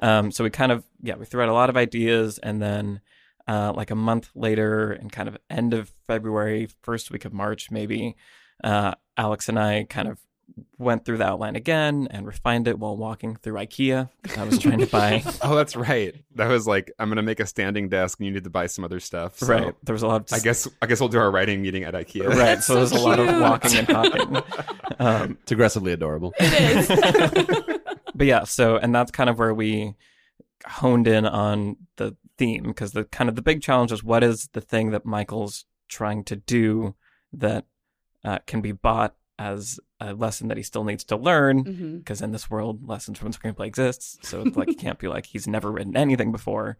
Um, so we kind of yeah, we threw out a lot of ideas, and then uh, like a month later, and kind of end of February, first week of March, maybe uh, Alex and I kind of went through the outline again and refined it while walking through IKEA because I was trying to (laughs) buy. Oh, that's right. That was like I'm gonna make a standing desk, and you need to buy some other stuff. So right, there was a lot of I guess I guess we'll do our writing meeting at IKEA. right. So there was a lot of walking and talking. (laughs) Um, It's aggressively adorable. It is. (laughs) but yeah, so and that's kind of where we honed in on the theme because the kind of the big challenge is what is the thing that Michael's trying to do that uh, can be bought as a lesson that he still needs to learn because in this world lessons from screenplay exists so it's like it (laughs) can't be like he's never written anything before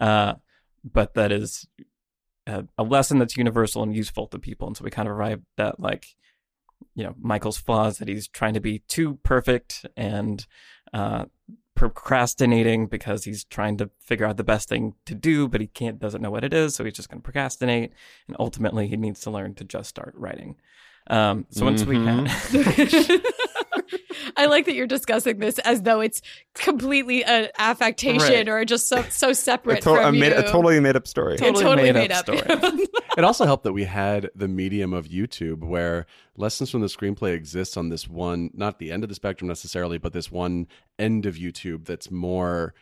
uh, but that is a, a lesson that's universal and useful to people and so we kind of arrived at like you know michael's flaws that he's trying to be too perfect and uh, procrastinating because he's trying to figure out the best thing to do but he can't doesn't know what it is so he's just going to procrastinate and ultimately he needs to learn to just start writing. Um, so once we had (laughs) (laughs) I like that you're discussing this as though it's completely an affectation Right. or just so so separate A, to- a, from made, you. a totally made up story. It Totally totally made made up up. It also helped that we had the medium of YouTube where lessons from the screenplay exists on this one, not the end of the spectrum necessarily, but this one end of YouTube that's more,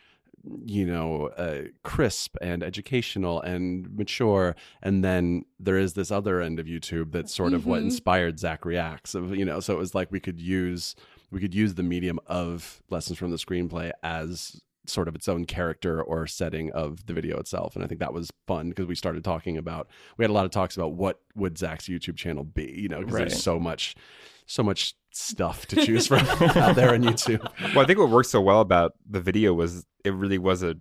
you know, uh, crisp and educational and mature. And then there is this other end of YouTube that's sort of what Mhm. inspired Zach Reacts. Of, you know, so it was like we could use we could use the medium of lessons from the screenplay as sort of its own character or setting of the video itself and i think that was fun because we started talking about we had a lot of talks about what would zach's youtube channel be you know because Right. there's so much so much stuff to choose from (laughs) out there on youtube Well, I think what worked so well about the video was it really was a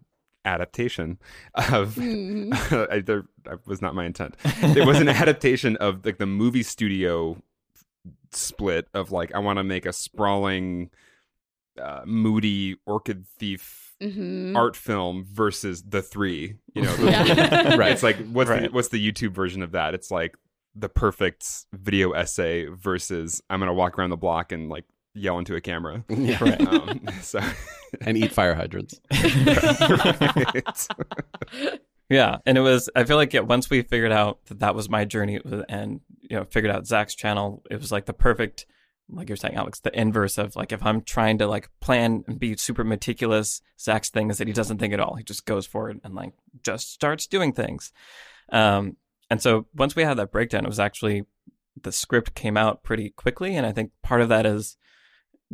adaptation of Mhm. (laughs) I, there, that was not my intent. It was an (laughs) adaptation of like the movie studio split of like I want to make a sprawling, uh, moody orchid thief Mhm. art film versus the three. You know, Yeah. Right. It's like what's the, what's the YouTube version of that? It's like the perfect video essay versus I'm gonna walk around the block and like yell into a camera. (laughs) yeah. Right. Um, (laughs) so (laughs) and eat fire hydrants Right. Yeah, and it was. I feel like yeah, once we figured out that that was my journey, and you know, figured out Zach's channel, it was like the perfect, like you're saying, Alex, the inverse of like if I'm trying to like plan and be super meticulous, Zach's thing is that he doesn't think at all. He just goes for it and like just starts doing things. Um, and so once we had that breakdown, it was actually the script came out pretty quickly, and I think part of that is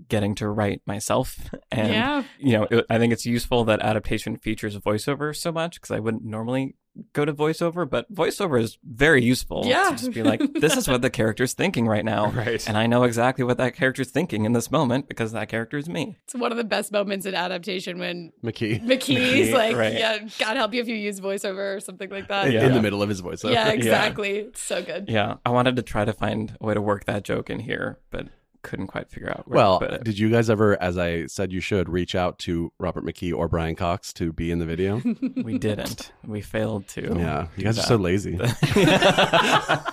getting to write myself (laughs) and yeah. you know, it, I think it's useful that adaptation features voiceover so much because I wouldn't normally go to voiceover, but voiceover is very useful Yeah. to just be like, this is what the (laughs) character's thinking right now. right. And I know exactly what that character's thinking in this moment because that character is me. It's one of the best moments in adaptation when mckee (laughs) McKee's McKee, like, right. yeah, God help you if you use voiceover or something like that. Yeah. in the middle of his voice Yeah, exactly. It's so good. Yeah. I wanted to try to find a way to work that joke in here, but couldn't quite figure out where well to put it. did you guys ever as i said you should reach out to robert mckee or brian cox to be in the video (laughs) we didn't. We failed to. yeah you do guys are so lazy Had (laughs)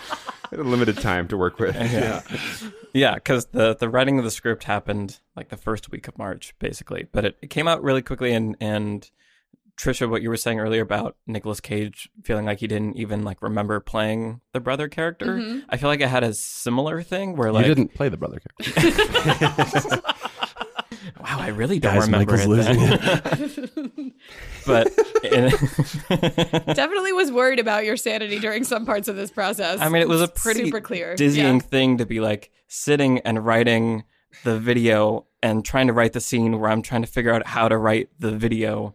(laughs) a limited time to work with. Yeah. Yeah, because the the writing of the script happened like the first week of March, basically. But it, it came out really quickly and and Trisha, what you were saying earlier about Nicolas Cage feeling like he didn't even like remember playing the brother character. Mhm. I feel like I had a similar thing where like you didn't play the brother character (laughs) (laughs) wow, I really don't Guys, remember Michael's it. losing then. (laughs) but in, Definitely was worried about your sanity during some parts of this process. I mean, it was a pretty super clear. dizzying Yeah. thing to be like sitting and writing the video and trying to write the scene where I'm trying to figure out how to write the video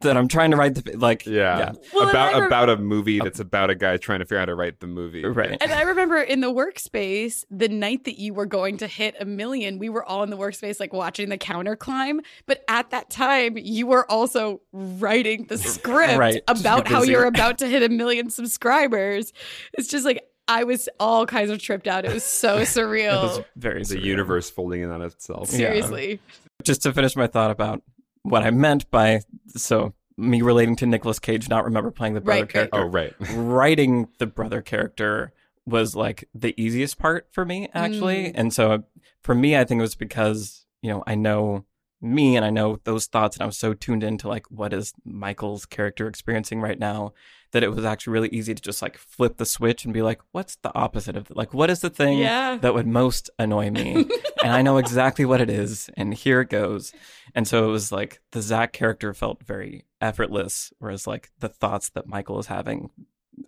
that I'm trying to write the like Yeah. Well, about I re- about a movie that's about a guy trying to figure out how to write the movie. right. And I remember in the workspace, the night that you were going to hit a million, we were all in the workspace, like watching the counter climb. But at that time, you were also writing the script Right. about (laughs) how you're about to hit a million subscribers. It's just like, I was all kinds of tripped out. It was so (laughs) It was surreal. very The surreal. universe folding in on itself. Yeah. Seriously. Just to finish my thought about what I meant by so me relating to Nicolas Cage not remember playing the brother Right, right. character. Oh right. (laughs) writing the brother character was like the easiest part for me actually Mm. and so for me i think it was because you know i know me and i know those thoughts and i was so tuned into like what is michael's character experiencing right now that it was actually really easy to just like flip the switch and be like what's the opposite of like what is the thing Yeah. that would most annoy me (laughs) and i know exactly what it is and here it goes and so it was like the zach character felt very effortless whereas like the thoughts that michael is having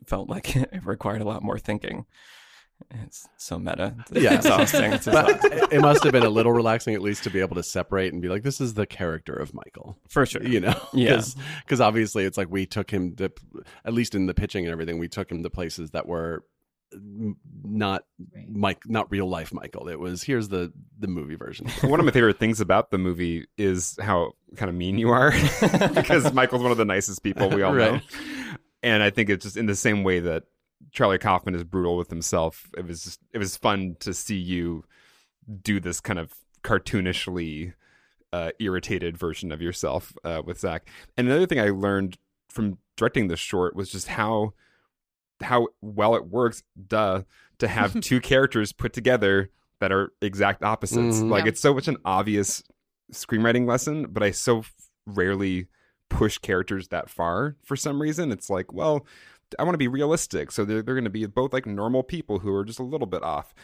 felt like (laughs) it required a lot more thinking. It's so meta. (laughs) It's Yeah. exhausting. It's But exhausting. it must have been a little relaxing, at least, to be able to separate and be like, "This is the character of Michael." For sure. You know, (laughs) Yeah. because obviously it's like we took him to, at least in the pitching and everything, we took him to places that were not Right. Mike, not real life Michael. It was here's the the movie version. (laughs) One of my favorite things about the movie is how kind of mean you are because Michael's one of the nicest people we all know. And I think it's just in the same way that Charlie Kaufman is brutal with himself. It was just, it was fun to see you do this kind of cartoonishly uh, irritated version of yourself uh, with Zach. And another thing I learned from directing this short was just how how well it works. Duh, to have (laughs) two characters put together that are exact opposites. Mhm. Like Yeah. it's so much an obvious screenwriting lesson, but I so rarely push characters that far for some reason. It's like, well, I want to be realistic, so they're they're going to be both like normal people who are just a little bit off.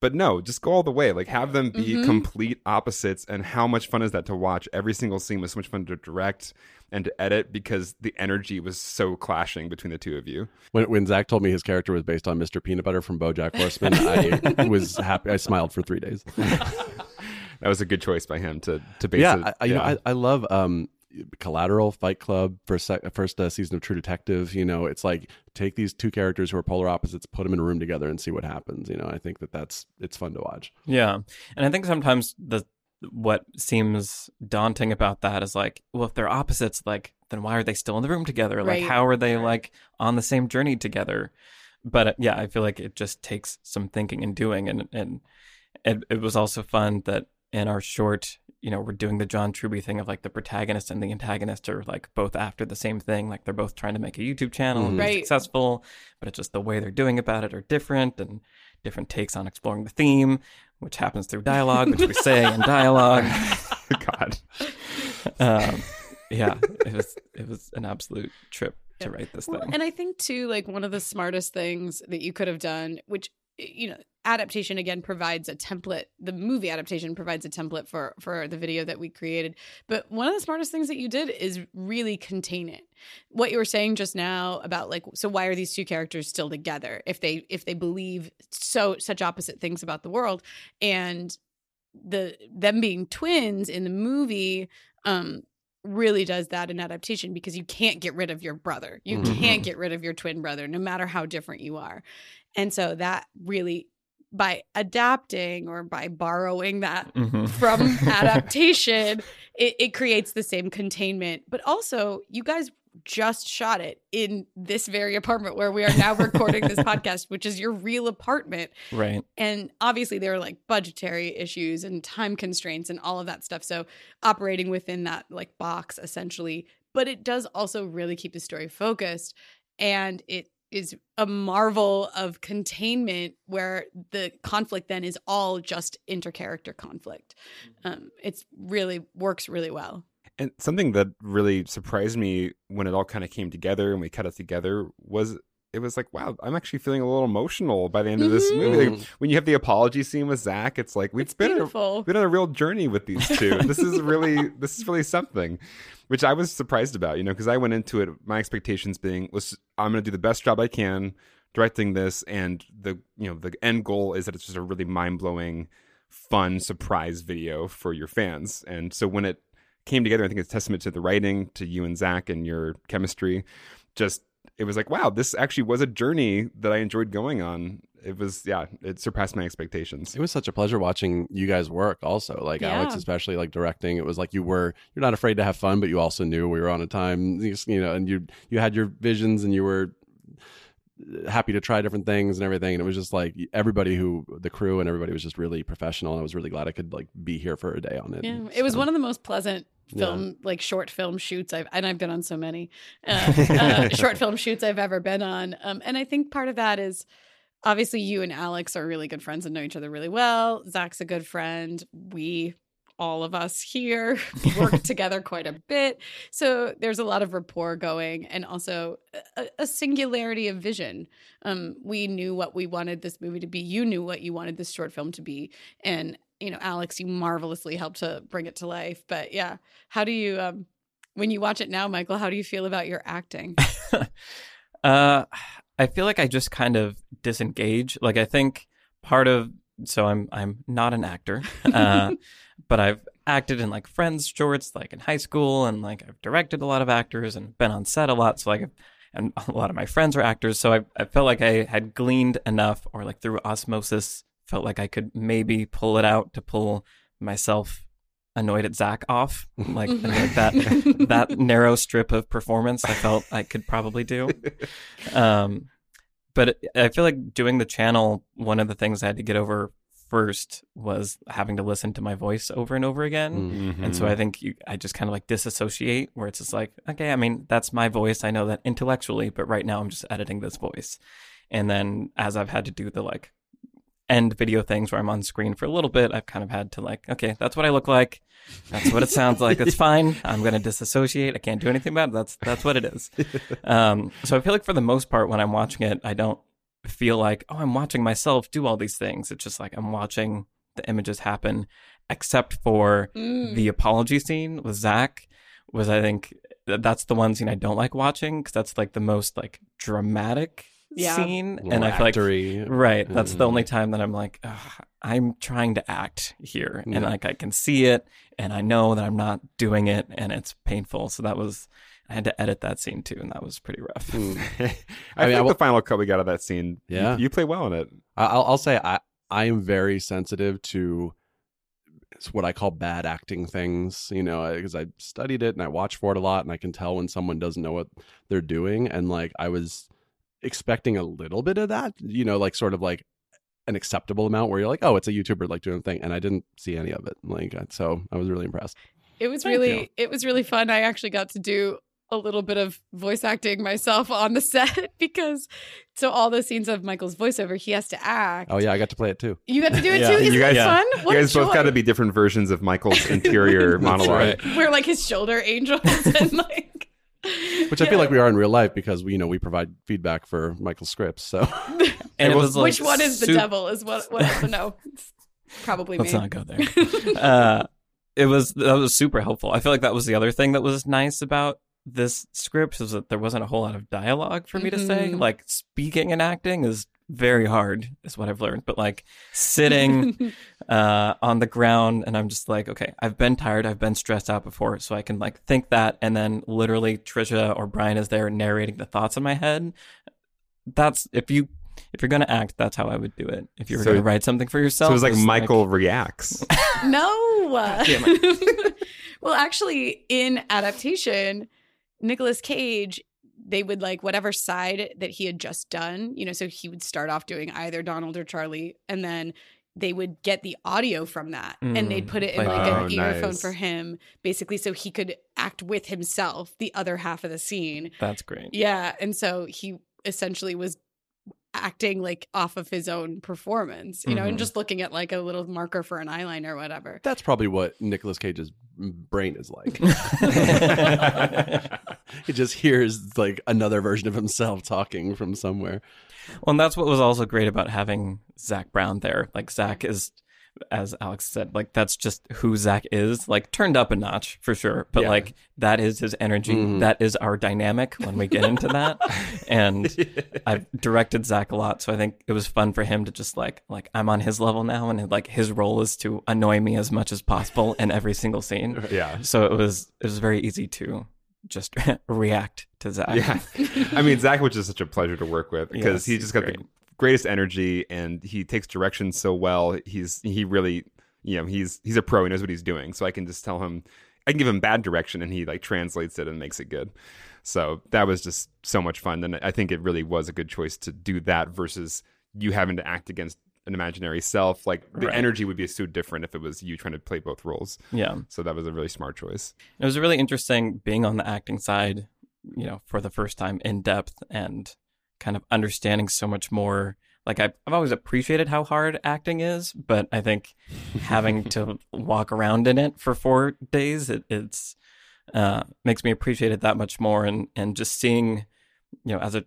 But no, just go all the way. Like have them be Mhm. complete opposites. And how much fun is that to watch? Every single scene was so much fun to direct and to edit because the energy was so clashing between the two of you. When when Zach told me his character was based on Mr. Peanut Butter from BoJack Horseman, I (laughs) was happy. I smiled for three days. (laughs) That was a good choice by him to to base yeah, it. I, I- you know, I, I love um, Collateral, Fight Club, first first uh, season of True Detective. You know, it's like take these two characters who are polar opposites, put them in a room together, and see what happens. You know, I think that that's it's fun to watch. Yeah. And I think sometimes the what seems daunting about that is like, well, if they're opposites, like, then why are they still in the room together? Like, Right. how are they like on the same journey together? But uh, yeah, I feel like it just takes some thinking and doing. And, and it, it was also fun that in our short, you know, we're doing the John Truby thing of like the protagonist and the antagonist are like both after the same thing. Like they're both trying to make a YouTube channel and be Right. successful, but it's just the way they're doing about it are different and different takes on exploring the theme, which happens through dialogue, which we say in dialogue. (laughs) God. Um, yeah, it was it was an absolute trip to write this Well, thing. and I think too, like one of the smartest things that you could have done, which you know, adaptation again provides a template. The movie adaptation provides a template for for the video that we created. But one of the smartest things that you did is really contain it. What you were saying just now about like, so why are these two characters still together if they if they believe so such opposite things about the world and the them being twins in the movie um really does that in adaptation because you can't get rid of your brother. You Mhm. can't get rid of your twin brother no matter how different you are. And so that really by adapting or by borrowing that Mhm. (laughs) from (laughs) adaptation, it, it creates the same containment. But also, you guys just shot it in this very apartment where we are now recording this (laughs) podcast, which is your real apartment. right. And obviously, there are like budgetary issues and time constraints and all of that stuff. So, operating within that like box essentially, but it does also really keep the story focused. And it is a marvel of containment where the conflict then is all just intercharacter conflict. Um, it's really works really well. And something that really surprised me when it all kind of came together and we cut it together was it was like, wow, I'm actually feeling a little emotional by the end of this Mhm. movie. Like, when you have the apology scene with Zach, it's like we've It's been on a, been on a real journey with these two. (laughs) this is really this is really something, which I was surprised about, you know, because I went into it my expectations being was I'm going to do the best job I can directing this, and the you know the end goal is that it's just a really mind blowing, fun surprise video for your fans. And so when it came together. I think it's a testament to the writing, to you and Zach and your chemistry. Just it was like, wow, this actually was a journey that I enjoyed going on. It was, yeah, it surpassed my expectations. It was such a pleasure watching you guys work. Also, like Yeah. Alex, especially like directing. It was like you were you're not afraid to have fun, but you also knew we were on a time. You know, and you you had your visions, and you were uh, happy to try different things and everything. And it was just like everybody who the crew and everybody was just really professional. And I was really glad I could like be here for a day on it. Yeah, And it was so- one of the most pleasant Yeah. film, like short film shoots I've, and I've been on so many uh, uh, (laughs) short film shoots I've ever been on. Um, and I think part of that is obviously you and Alex are really good friends and know each other really well. Zach's a good friend. We, all of us here, (laughs) work (laughs) together quite a bit. So there's a lot of rapport going and also a, a singularity of vision. Um, we knew what we wanted this movie to be. You knew what you wanted this short film to be. And, you know, Alex, you marvelously helped to bring it to life. But yeah, how do you, um, when you watch it now, Michael, how do you feel about your acting? (laughs) Uh, I feel like I just kind of disengage. Like I think part of so I'm I'm not an actor, uh, (laughs) but I've acted in like Friends shorts, like in high school, and like I've directed a lot of actors and been on set a lot. So like, and a lot of my friends are actors. So I I felt like I had gleaned enough, or like through osmosis, felt like I could maybe pull it out to pull myself annoyed at Zach off, (laughs) like, and, like that that narrow strip of performance I felt I could probably do. Um, but I feel like doing the channel, one of the things I had to get over first was having to listen to my voice over and over again. Mm. And so I think you, I just kind of like disassociate where it's just like, okay, I mean, that's my voice. I know that intellectually, but right now I'm just editing this voice. And then as I've had to do the like end video things where I'm on screen for a little bit, I've kind of had to like, okay, that's what I look like. That's what it sounds like. That's (laughs) fine. I'm going to disassociate. I can't do anything about it. That's, that's what it is. (laughs) Um, so I feel like for the most part, when I'm watching it, I don't feel like, oh, I'm watching myself do all these things. It's just like I'm watching the images happen, except for Mm. the apology scene with Zach was I think that's the one scene I don't like watching because that's like the most like dramatic Yeah. scene, Little and I feel like actory. right that's the Mm. only time that I'm like I'm trying to act here, and like I can see it, and I know that I'm not doing it, and it's painful. So that was I had to edit that scene too, and that was pretty rough. Mm. (laughs) (laughs) I, I feel mean, I will- the final cut we got of that scene. you- Yeah. you, play well in it. I- I'll, I'll say I I am very sensitive to it's what I call bad acting things, you know, because I studied it and I watch for it a lot, and I can tell when someone doesn't know what they're doing, and like I was expecting a little bit of that, you know, like sort of like an acceptable amount where you're like, oh, it's a YouTuber like doing a thing, and I didn't see any of it, like uh, so I was really impressed. It was Thank really you. it was really fun. I actually got to do a little bit of voice acting myself on the (laughs) set because so all the scenes of Michael's voiceover, he has to act. Oh yeah, I got to play it too. You got to do it Yeah. too. Isn't You guys- it fun? You guys both got to be different versions of Michael's (laughs) interior monologue. right. We're like his shoulder angels (laughs) and like (laughs) Which I feel like we are in real life because we, you know, we provide feedback for Michael's scripts. So (laughs) (laughs) And it was- was like Which one is the sup- devil? Is what? What? I know. It's probably Let's me. not go there. uh, it was that was super helpful. I feel like that was the other thing that was nice about this script is that there wasn't a whole lot of dialogue for me to say. Mhm. Like speaking and acting is very hard, is what I've learned. But like sitting (laughs) uh, on the ground, and I'm just like, okay, I've been tired, I've been stressed out before, so I can like think that, and then literally Trisha or Brian is there narrating the thoughts in my head. That's if you. If you're gonna act, that's how I would do it. If you were So- gonna write something for yourself, So it was like it's Michael reacts. no. (laughs) Damn (laughs) well, actually, in adaptation, Nicolas Cage, they would like whatever side that he had just done, you know, so he would start off doing either Donald or Charlie, and then they would get the audio from that and they'd Mm, put it in like- like Oh, an earphone nice. for him, basically, so he could act with himself the other half of the scene. That's great. Yeah. And so he essentially was acting like off of his own performance, you know, and Mhm. just looking at like a little marker for an eyeliner or whatever. that's probably what Nicolas Cage's brain is like. (laughs) (laughs) he just hears like another version of himself talking from somewhere. Well, and that's what was also great about having Zach Brown there. Like Zach is as Alex said, like that's just who Zach is. Like turned up a notch for sure, but Yeah. like that is his energy. Mhm. That is our dynamic when we get into that. (laughs) And I've directed Zach a lot, so I think it was fun for him to just like like I'm on his level now, and like his role is to annoy me as much as possible in every single scene. (laughs) yeah. So it was it was very easy to just (laughs) react to Zach. Yeah. I mean, Zach was just such a pleasure to work with because Yes, he just got great. the greatest energy and he takes direction so well. He's he really you know, he's he's a pro, he knows what he's doing. So I can just tell him I can give him bad direction and he like translates it and makes it good. So that was just so much fun. And I think it really was a good choice to do that versus you having to act against an imaginary self. Like the Right. energy would be so different if it was you trying to play both roles. yeah. So that was a really smart choice. It was a really interesting being on the acting side, you know, for the first time in depth and kind of understanding so much more. Like I've, I've always appreciated how hard acting is, but I think having (laughs) to walk around in it for four days, it, it's uh, makes me appreciate it that much more. And and just seeing, you know, as a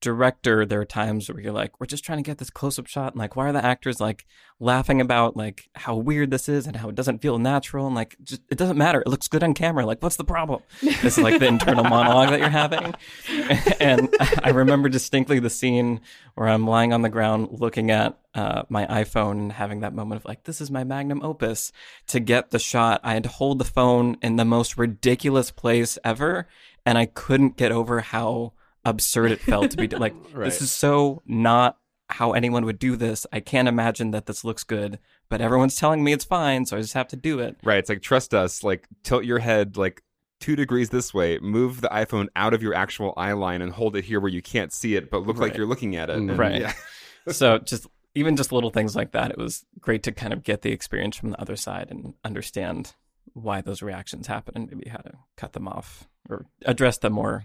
director, there are times where you're like, we're just trying to get this close up shot, and like, why are the actors like laughing about like how weird this is and how it doesn't feel natural and like just, it doesn't matter. It looks good on camera. Like, what's the problem? (laughs) This is like the internal monologue that you're having. (laughs) and I remember distinctly the scene where I'm lying on the ground looking at uh, my iPhone and having that moment of like, this is my magnum opus. To get the shot, I had to hold the phone in the most ridiculous place ever, and I couldn't get over how absurd it felt to be (laughs) like, Right. this is so not how anyone would do this. I can't imagine that this looks good, but everyone's telling me it's fine, so I just have to do it. Right. It's like trust us. Like tilt your head like two degrees this way. Move the iPhone out of your actual eye line and hold it here where you can't see it, but look like you're looking at it. Mm. And, Right. yeah. (laughs) so just even just little things like that, it was great to kind of get the experience from the other side and understand why those reactions happen and maybe how to cut them off or address them more.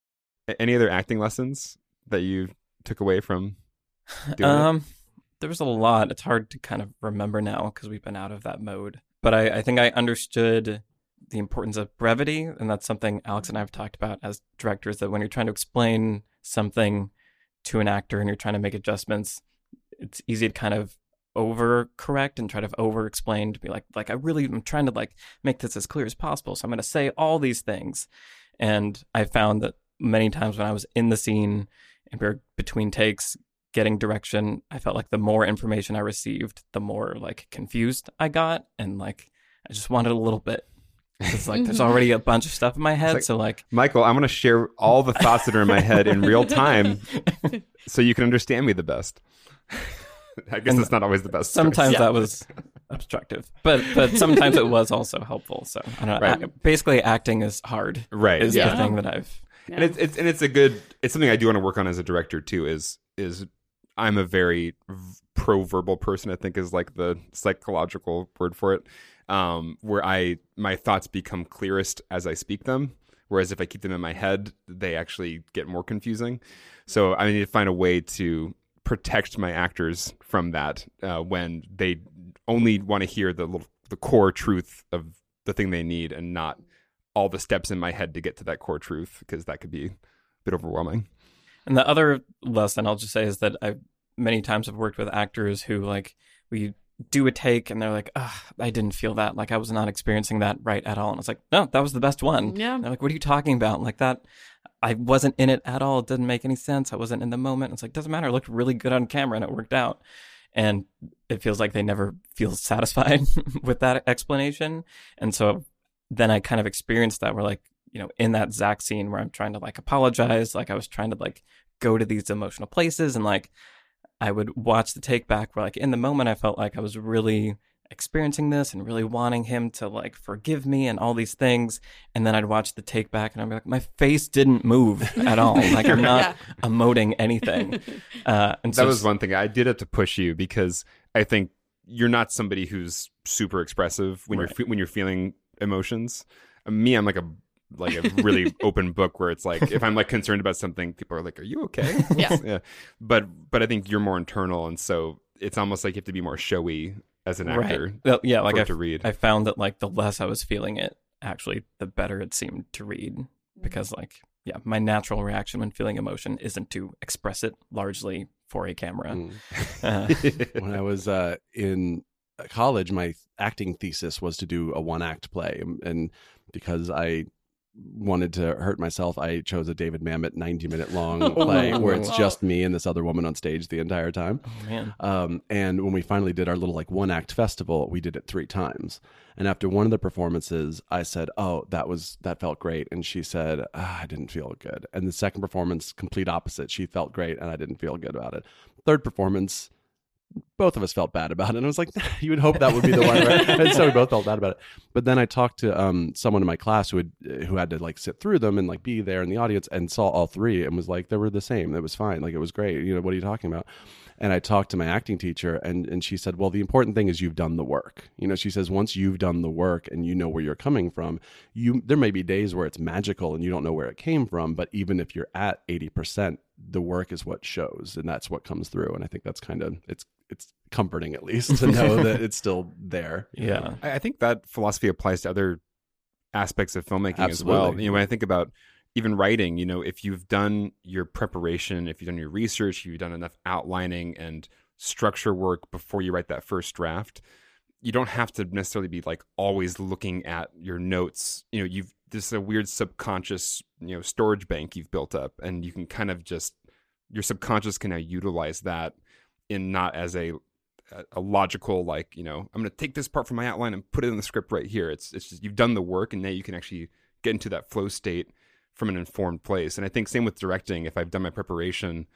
Any other acting lessons that you took away from (laughs) doing it? Um, there was a lot. It's hard to kind of remember now because we've been out of that mode. But I, I think I understood the importance of brevity, and that's something Alex and I have talked about as directors. That when you're trying to explain something to an actor and you're trying to make adjustments, it's easy to kind of overcorrect and try to over explain to be like like I really am trying to like make this as clear as possible. So I'm going to say all these things, and I found that many times when I was in the scene and we were between takes getting direction, I felt like the more information I received, the more like confused I got, and like I just wanted a little bit. It's like there's already a bunch of stuff in my head, like- so like Michael, I'm going to share all the thoughts that are in my head in real time (laughs) so you can understand me the best. I guess And that's not always the best. sometimes Yeah. that was obstructive, but but sometimes it was also helpful. So I don't know. Right. Basically, acting is hard. Right. Is Yeah. the thing that I've and it's, it's and it's a good it's something I do want to work on as a director too is is I'm a very pro verbal person I think is like the psychological word for it um where I my thoughts become clearest as I speak them whereas if I keep them in my head they actually get more confusing. So I need to find a way to protect my actors from that uh, when they only want to hear the little, the core truth of the thing they need and not all the steps in my head to get to that core truth because that could be a bit overwhelming. And the other lesson I'll just say is that I many times have worked with actors who like we do a take and they're like, "Ugh, I didn't feel that. Like I was not experiencing that right at all." And it's like, "No, that was the best one." Yeah. And they're like, "What are you talking about? Like that I wasn't in it at all. It didn't make any sense. I wasn't in the moment." It's like, "Doesn't matter. It looked really good on camera and it worked out." And it feels like they never feel satisfied (laughs) with that explanation. And so then I kind of experienced that where like, you know, in that Zach scene where I'm trying to like apologize, like I was trying to like go to these emotional places and like I would watch the take back where like in the moment I felt like I was really experiencing this and really wanting him to like forgive me and all these things. And then I'd watch the take back and I'd be like my face didn't move at all. (laughs) Like I'm not emoting anything. (laughs) Uh and so that was one thing. I did have to push you because I think you're not somebody who's super expressive when Right. you're fe- when you're feeling emotions. Me, I'm like a like a really (laughs) open book where it's like if I'm like concerned about something, people are like, "Are you okay?" (laughs) Yeah. (laughs) yeah. But but I think you're more internal, and so it's almost like you have to be more showy as an actor. Right. Yeah, like I, it to read. I found that like the less I was feeling it, actually, the better it seemed to read because like yeah, my natural reaction when feeling emotion isn't to express it largely for a camera. Mm. Uh, when I was uh, in college, my acting thesis was to do a one act play. And- And because I wanted to hurt myself, I chose a David Mamet 90 minute long (laughs) play where it's Oh. just me and this other woman on stage the entire time. oh man, Um, and when we finally did our little like one act festival, we did it three times. And after one of the performances, I said, "Oh, that was that felt great," and she said, ah, "I didn't feel good." And the second performance, complete opposite. She felt great, and I didn't feel good about it. Third performance, both of us felt bad about it. And I was like, (laughs) you would hope that would be the one, right? (laughs) and so we both felt bad about it. But then I talked to um, someone in my class who had who had to like sit through them and like be there in the audience and saw all three and was like, they were the same. It was fine. Like it was great. You know, what are you talking about? And I talked to my acting teacher and and she said, well, the important thing is you've done the work. You know, she says once you've done the work and you know where you're coming from, you there may be days where it's magical and you don't know where it came from, but even if you're at 80%, the work is what shows and that's what comes through. And I think that's kind of it's it's comforting at least to know that it's still there. yeah, I, I think that philosophy applies to other aspects of filmmaking as well. You know, when I think about even writing, you know, if you've done your preparation, if you've done your research, you've done enough outlining and structure work before you write that first draft, you don't have to necessarily be like always looking at your notes. You know, you've this is a weird subconscious, you know, storage bank you've built up and you can kind of just your subconscious can now utilize that in not as a a- logical like you know i'm going to take this part from my outline and put it in the script right here it's it's just you've done the work and now you can actually get into that flow state from an informed place and i think same with directing if i've done my preparation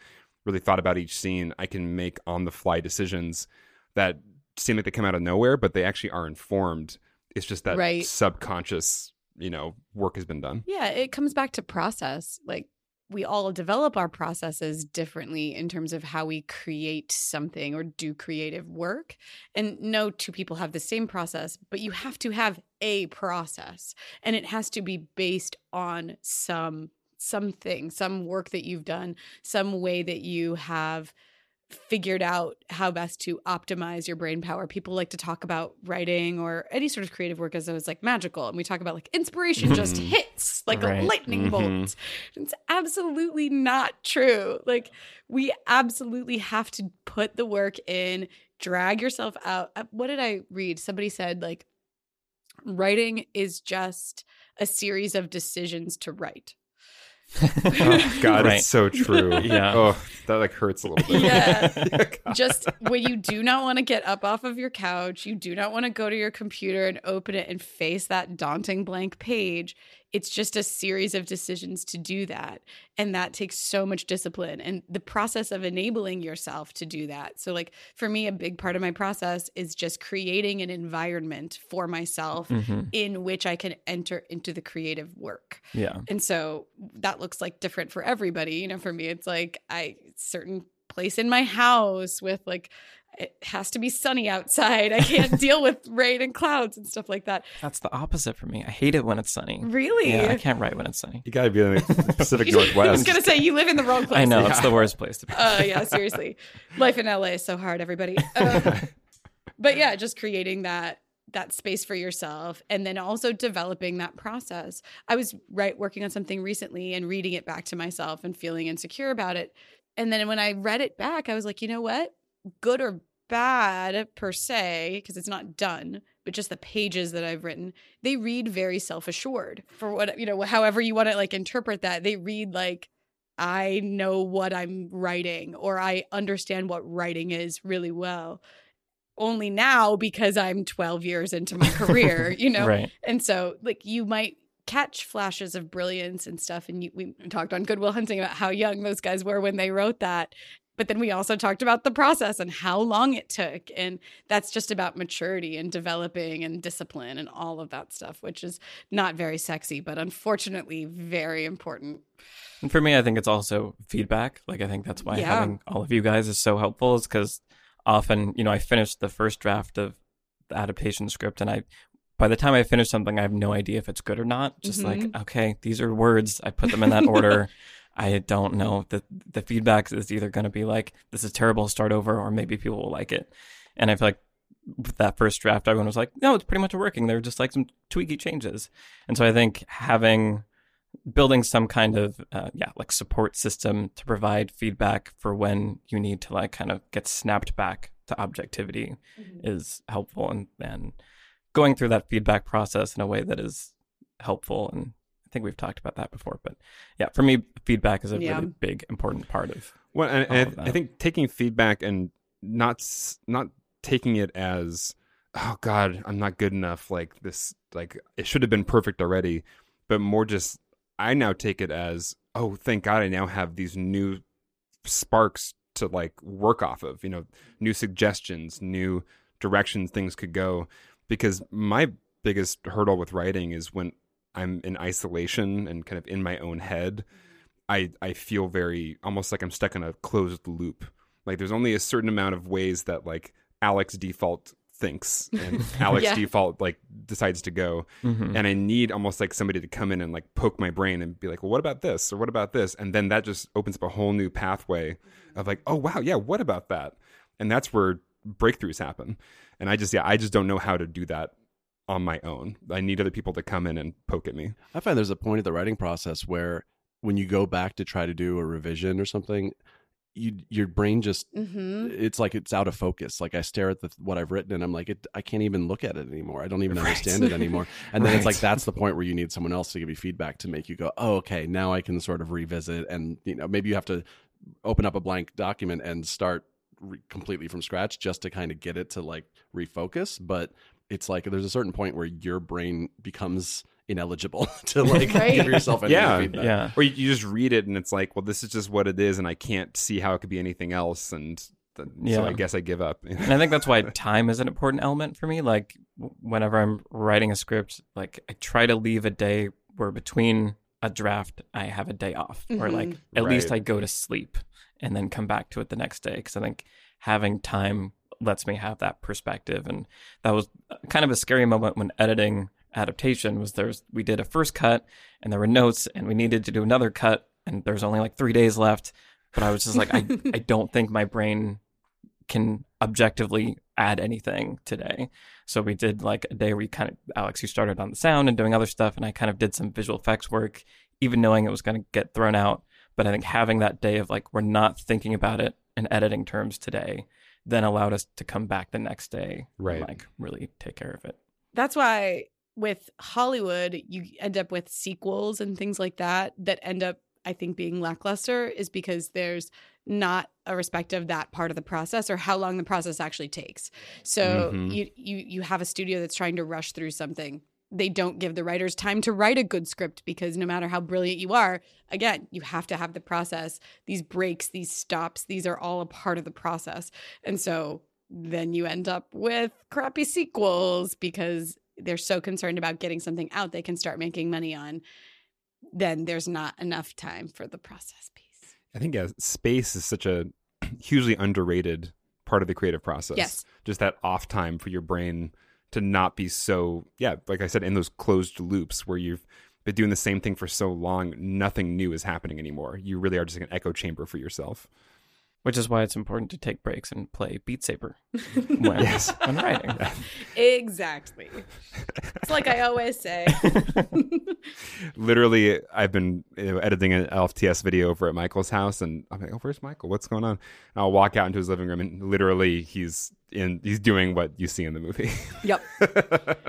really thought about each scene i can make on the fly decisions that seem like they come out of nowhere but they actually are informed it's just that Right. subconscious you know work has been done Yeah, it comes back to process. Like we all develop our processes differently in terms of how we create something or do creative work. And no two people have the same process, but you have to have a process and it has to be based on some something, some work that you've done, some way that you have figured out how best to optimize your brain power. People like to talk about writing or any sort of creative work as though it's like magical. And we talk about like inspiration just Mhm. hits like a Right. lightning Mhm. bolt. It's absolutely not true. Like we absolutely have to put the work in, drag yourself out. Uh, What did I read? Somebody said like writing is just a series of decisions to write. Oh (laughs) god Right. it's so true Yeah. oh that like hurts a little bit Yeah. (laughs) God. just when you do not want to get up off of your couch, you do not want to go to your computer and open it and face that daunting blank page. It's just a series of decisions to do that. And that takes so much discipline and the process of enabling yourself to do that. So, like, for me, a big part of my process is just creating an environment for myself Mhm. in which I can enter into the creative work. yeah, And so that looks like different for everybody. You know, for me, it's like I certain place in my house with like it has to be sunny outside. I can't (laughs) deal with rain and clouds and stuff like that. that's the opposite for me. I hate it when it's sunny. Really? Yeah, I can't write when it's sunny. You gotta be in the Pacific (laughs) Northwest. I was gonna say you live in the wrong place. I know Yeah. it's the worst place to be. Oh yeah, seriously. Life in LA is so hard, everybody. Um, (laughs) but yeah, just creating that that space for yourself and then also developing that process. I was right working on something recently and reading it back to myself and feeling insecure about it. And then when I read it back, I was like, you know what? Good or bad per se, because it's not done, but just the pages that I've written, they read very self-assured. For what you know, however you want to like interpret that, they read like I know what I'm writing or I understand what writing is really well. Only now because I'm 12 years into my career, (laughs) you know? Right. And so, like, you might catch flashes of brilliance and stuff. And you, we talked on Goodwill Hunting about how young those guys were when they wrote that. But then we also talked about the process and how long it took. And that's just about maturity and developing and discipline and all of that stuff, which is not very sexy, but unfortunately very important. And for me, I think it's also feedback. Like I think that's why Yeah. having all of you guys is so helpful, is because often, you know, I finished the first draft of the adaptation script and I by the time I finish something, I have no idea if it's good or not. Just like, mm-hmm. okay, these are words. I put them in that order. (laughs) I don't know. The the feedback is either going to be like, this is terrible, start over, or maybe people will like it. And I feel like with that first draft, everyone was like, no, it's pretty much working. There were just like some tweaky changes. And so I think having building some kind of uh, yeah like support system to provide feedback for when you need to like kind of get snapped back to objectivity is helpful and and going through that feedback process in a way that is helpful and think we've talked about that before but yeah for me feedback is a Yeah. really big important part of Well, and, all and of I, I think taking feedback and not not taking it as oh god, I'm not good enough. Like this, like it should have been perfect already. But more just, I now take it as oh, thank God, I now have these new sparks to like work off of. You know, new suggestions, new directions things could go. Because my biggest hurdle with writing is when I'm in isolation and kind of in my own head. I I feel very almost like I'm stuck in a closed loop. Like there's only a certain amount of ways that like Alex default thinks and (laughs) Alex Yeah. default like decides to go. Mhm. And I need almost like somebody to come in and like poke my brain and be like, well, what about this or what about this? And then that just opens up a whole new pathway of like, oh wow, yeah, what about that? And that's where breakthroughs happen. And I just yeah, I just don't know how to do that on my own. I need other people to come in and poke at me. I find there's a point of the writing process where when you go back to try to do a revision or something, you your brain just Mm-hmm. it's like it's out of focus. Like I stare at the, what I've written and I'm like, it, I can't even look at it anymore. I don't even Right. understand it anymore. (laughs) And then it's like that's the point where you need someone else to give you feedback to make you go, oh, okay, now I can sort of revisit. And you know, maybe you have to open up a blank document and start re- completely from scratch just to kind of get it to like refocus. But it's like there's a certain point where your brain becomes ineligible (laughs) to (laughs) like Right. give yourself any Yeah. feedback. yeah or you, you just read it and it's like, well, this is just what it is, and I can't see how it could be anything else, and th- Yeah. so I guess I give up. (laughs) And I think that's why time is an important element for me. Like whenever I'm writing a script, like I try to leave a day where between a draft I have a day off, or like Mhm. at least I go to sleep and then come back to it the next day. Because I think having time lets me have that perspective, and that was uh, kind of a scary moment when editing adaptation. Was there's we did a first cut and there were notes, and we needed to do another cut, and there's only like three days left. But I was just like, I (laughs) I don't think my brain can objectively add anything today. So we did like a day where you kind of Alex, you started on the sound and doing other stuff, and I kind of did some visual effects work, even knowing it was going to get thrown out. But I think having that day of like we're not thinking about it in editing terms today, then allowed us to come back the next day, Right. And, like really take care of it. That's why with Hollywood, you end up with sequels and things like that that end up, I think, being lackluster is because there's not a respect of that part of the process or how long the process actually takes. So Mhm. you you you have a studio that's trying to rush through something. They don't give the writers time to write a good script because no matter how brilliant you are, again, you have to have the process. These breaks, these stops, these are all a part of the process. And so then you end up with crappy sequels because they're so concerned about getting something out they can start making money on. Then there's not enough time for the process piece. I think yeah, space is such a (clears throat) hugely underrated part of the creative process. Yes. Just that off time for your brain to not be so, yeah, like I said, in those closed loops where you've been doing the same thing for so long, nothing new is happening anymore. You really are just like an echo chamber for yourself. Which is why it's important to take breaks and play Beat Saber (laughs) when, Yes. when writing. Exactly. It's like I always say. (laughs) Literally, I've been you know, editing an LFTS video over at Michael's house, and I'm like, "Oh, where's Michael? What's going on?" And I'll walk out into his living room, and literally, he's in. He's doing what you see in the movie. yep. (laughs)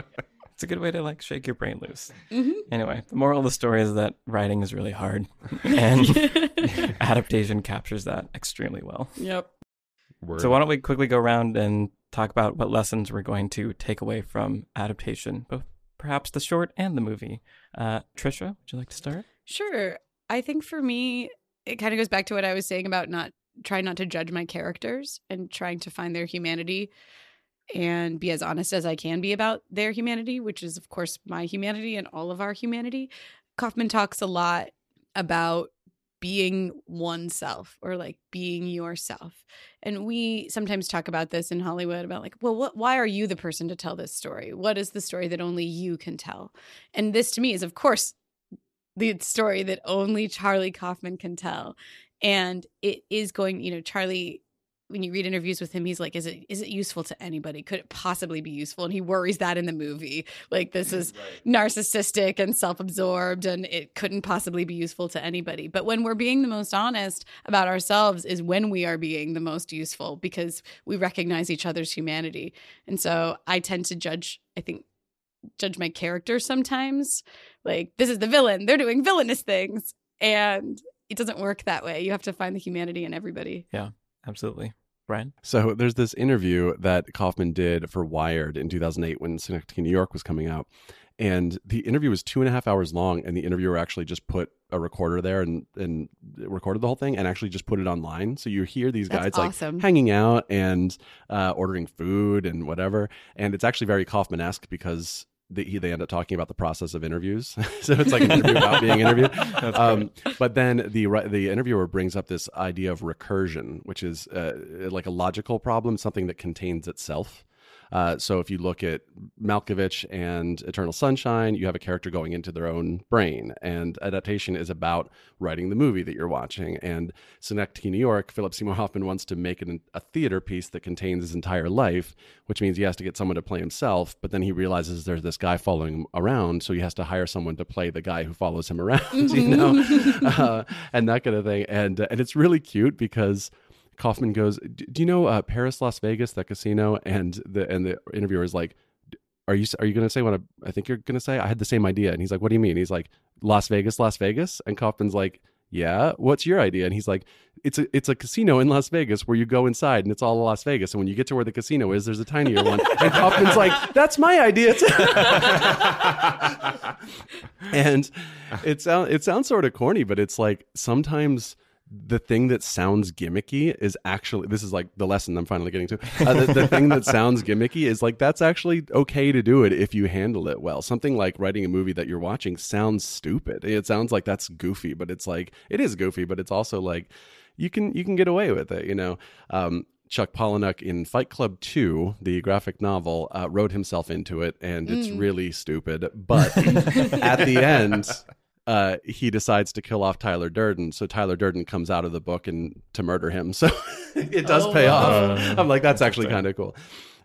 It's a good way to like shake your brain loose. Mhm. Anyway, the moral of the story is that writing is really hard, (laughs) and (laughs) adaptation captures that extremely well. Yep. Word. So why don't we quickly go around and talk about what lessons we're going to take away from adaptation, both perhaps the short and the movie. Uh, Trisha, would you like to start? Sure. I think for me, it kind of goes back to what I was saying about not trying not to judge my characters and trying to find their humanity and be as honest as I can be about their humanity, which is, of course, my humanity and all of our humanity. Kaufman talks a lot about being oneself or like being yourself. And we sometimes talk about this in Hollywood about like, well, what why are you the person to tell this story? What is the story that only you can tell? And this to me is of course the story that only Charlie Kaufman can tell. And it is going, you know, Charlie when you read interviews with him, he's like, "Is it is it useful to anybody? Could it possibly be useful?" And he worries that in the movie, like this is (laughs) right. narcissistic and self absorbed, and it couldn't possibly be useful to anybody. But when we're being the most honest about ourselves, is when we are being the most useful because we recognize each other's humanity. And so I tend to judge. I think judge my character sometimes, like this is the villain; they're doing villainous things, and it doesn't work that way. You have to find the humanity in everybody. Yeah absolutely. Brian? So there's this interview that Kaufman did for Wired in 2008 when Synecdoche, New York was coming out. And the interview was two and a half hours long, and the interviewer actually just put a recorder there and, and recorded the whole thing and actually just put it online. So you hear these guys awesome. like hanging out and uh, ordering food and whatever. And it's actually very Kaufman esque because they, they end up talking about the process of interviews. (laughs) so it's like an interview about (laughs) being interviewed. Um, but then the the interviewer brings up this idea of recursion, which is uh, like a logical problem, something that contains itself. Uh, so if you look at Malkovich and Eternal Sunshine, you have a character going into their own brain, and adaptation is about writing the movie that you're watching. And Synecdoche, New York, Philip Seymour Hoffman wants to make an, a theater piece that contains his entire life, which means he has to get someone to play himself. But then he realizes there's this guy following him around, so he has to hire someone to play the guy who follows him around, (laughs) you know, (laughs) uh, and that kind of thing. And uh, and it's really cute because Kaufman goes, "Do you know uh, Paris, Las Vegas, that casino?" And the and the interviewer is like, "Are you are you going to say what I, I think you're going to say?" I had the same idea, and he's like, "What do you mean?" He's like, "Las Vegas, Las Vegas," and Kaufman's like. Yeah, what's your idea? And he's like, it's a it's a casino in Las Vegas where you go inside and it's all Las Vegas. And when you get to where the casino is, there's a tinier one. (laughs) And Kaufman's like, that's my idea. (laughs) (laughs) and it sounds it sounds sort of corny, but it's like sometimes the thing that sounds gimmicky is actually this is like the lesson I'm finally getting to. Uh, the, the, thing that sounds gimmicky is like that's actually okay to do it if you handle it well. Something like writing a movie that you're watching sounds stupid. It sounds like that's goofy, but it's like it is goofy, but it's also like you can you can get away with it. You know, um, Chuck Palahniuk in Fight Club 2, the graphic novel, uh, wrote himself into it, and it's mm. really stupid. But (laughs) at the end, uh, he decides to kill off Tyler Durden. So Tyler Durden comes out of the book and to murder him. (laughs) So it does oh, pay off. Uh, I'm like, that's actually kind of cool.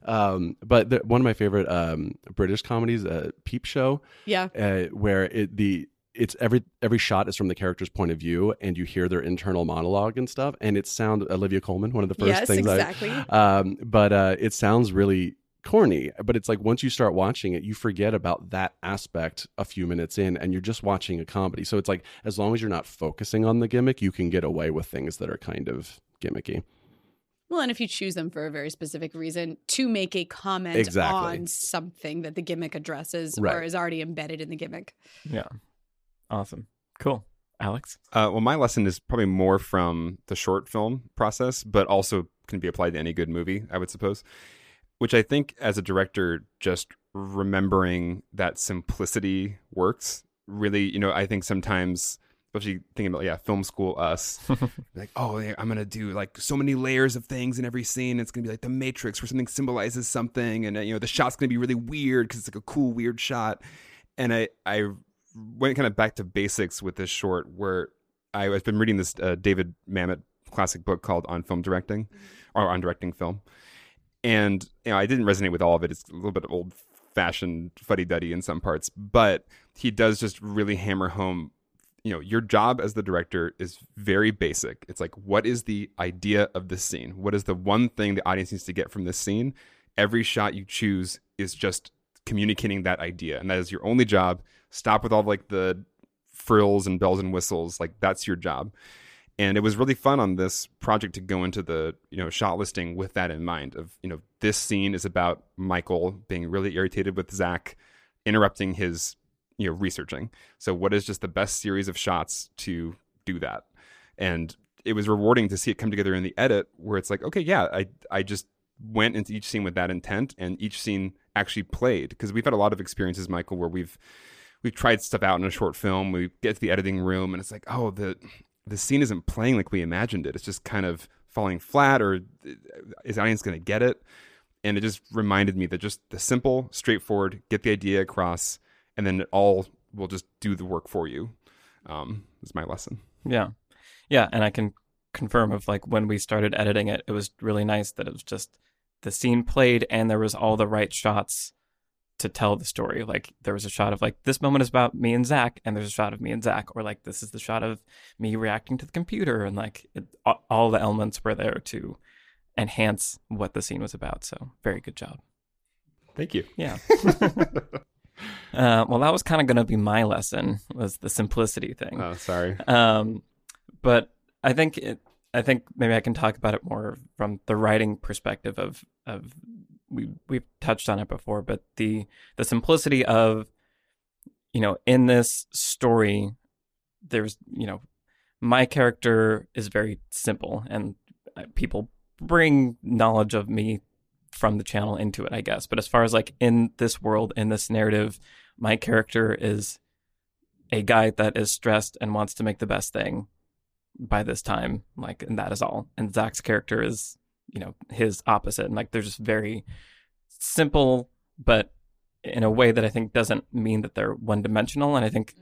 Um, but the, one of my favorite um, British comedies, uh, Peep Show, yeah, uh, where it the it's every every shot is from the character's point of view, and you hear their internal monologue and stuff, and it sounds Olivia Colman, one of the first yes, things. exactly. I, um, but uh, it sounds really corny, but it's like once you start watching it, you forget about that aspect a few minutes in and you're just watching a comedy. So it's like as long as you're not focusing on the gimmick, you can get away with things that are kind of gimmicky. Well, and if you choose them for a very specific reason to make a comment exactly. on something that the gimmick addresses right. or is already embedded in the gimmick. Yeah. Awesome. Cool. Alex? Uh, well, my lesson is probably more from the short film process, but also can be applied to any good movie, I would suppose which I think as a director, just remembering that simplicity works. Really, you know, I think sometimes, especially thinking about yeah, film school us, (laughs) like oh, I'm gonna do like so many layers of things in every scene. It's gonna be like the Matrix, where something symbolizes something, and uh, you know, the shot's gonna be really weird because it's like a cool weird shot. And I I went kind of back to basics with this short, where I, have been reading this uh, David Mamet classic book called On Film Directing, or on directing film and you know I didn't resonate with all of it. It's a little bit old fashioned fuddy duddy in some parts, but he does just really hammer home. You know, your job as the director is very basic. It's like, what is the idea of this scene? What is the one thing the audience needs to get from this scene? Every shot you choose is just communicating that idea, and that is your only job. Stop with all like the frills and bells and whistles. Like that's your job and it was really fun on this project to go into the you know shot listing with that in mind of you know this scene is about michael being really irritated with zach interrupting his you know researching. So what is just the best series of shots to do that? And it was rewarding to see it come together in the edit where it's like okay yeah i i just went into each scene with that intent and each scene actually played. Because we've had a lot of experiences michael where we've we've tried stuff out in a short film. We get to the editing room and it's like oh the the scene isn't playing like we imagined it. It's just kind of falling flat, or is the audience going to get it? And it just reminded me that just the simple, straightforward, get the idea across, and then it all will just do the work for you. Um, is my lesson. Yeah. Yeah. And I can confirm of like when we started editing it, it was really nice that it was just the scene played and there was all the right shots to tell the story. Like there was a shot of like this moment is about me and Zach, and there's a shot of me and Zach, or like this is the shot of me reacting to the computer, and like it, all the elements were there to enhance what the scene was about. So very good job. Thank you. Yeah. (laughs) uh, well, that was kind of going to be my lesson was the simplicity thing. Oh, sorry. Um, but I think it, I think maybe I can talk about it more from the writing perspective of of we we've touched on it before, but the the simplicity of you know in this story, there's you know my character is very simple, and uh, people bring knowledge of me from the channel into it, I guess. But as far as like in this world, in this narrative, my character is a guy that is stressed and wants to make the best thing by this time, like, and that is all. And Zach's character is you know his opposite. And like they're just very simple but in a way that I think doesn't mean that they're one dimensional and I think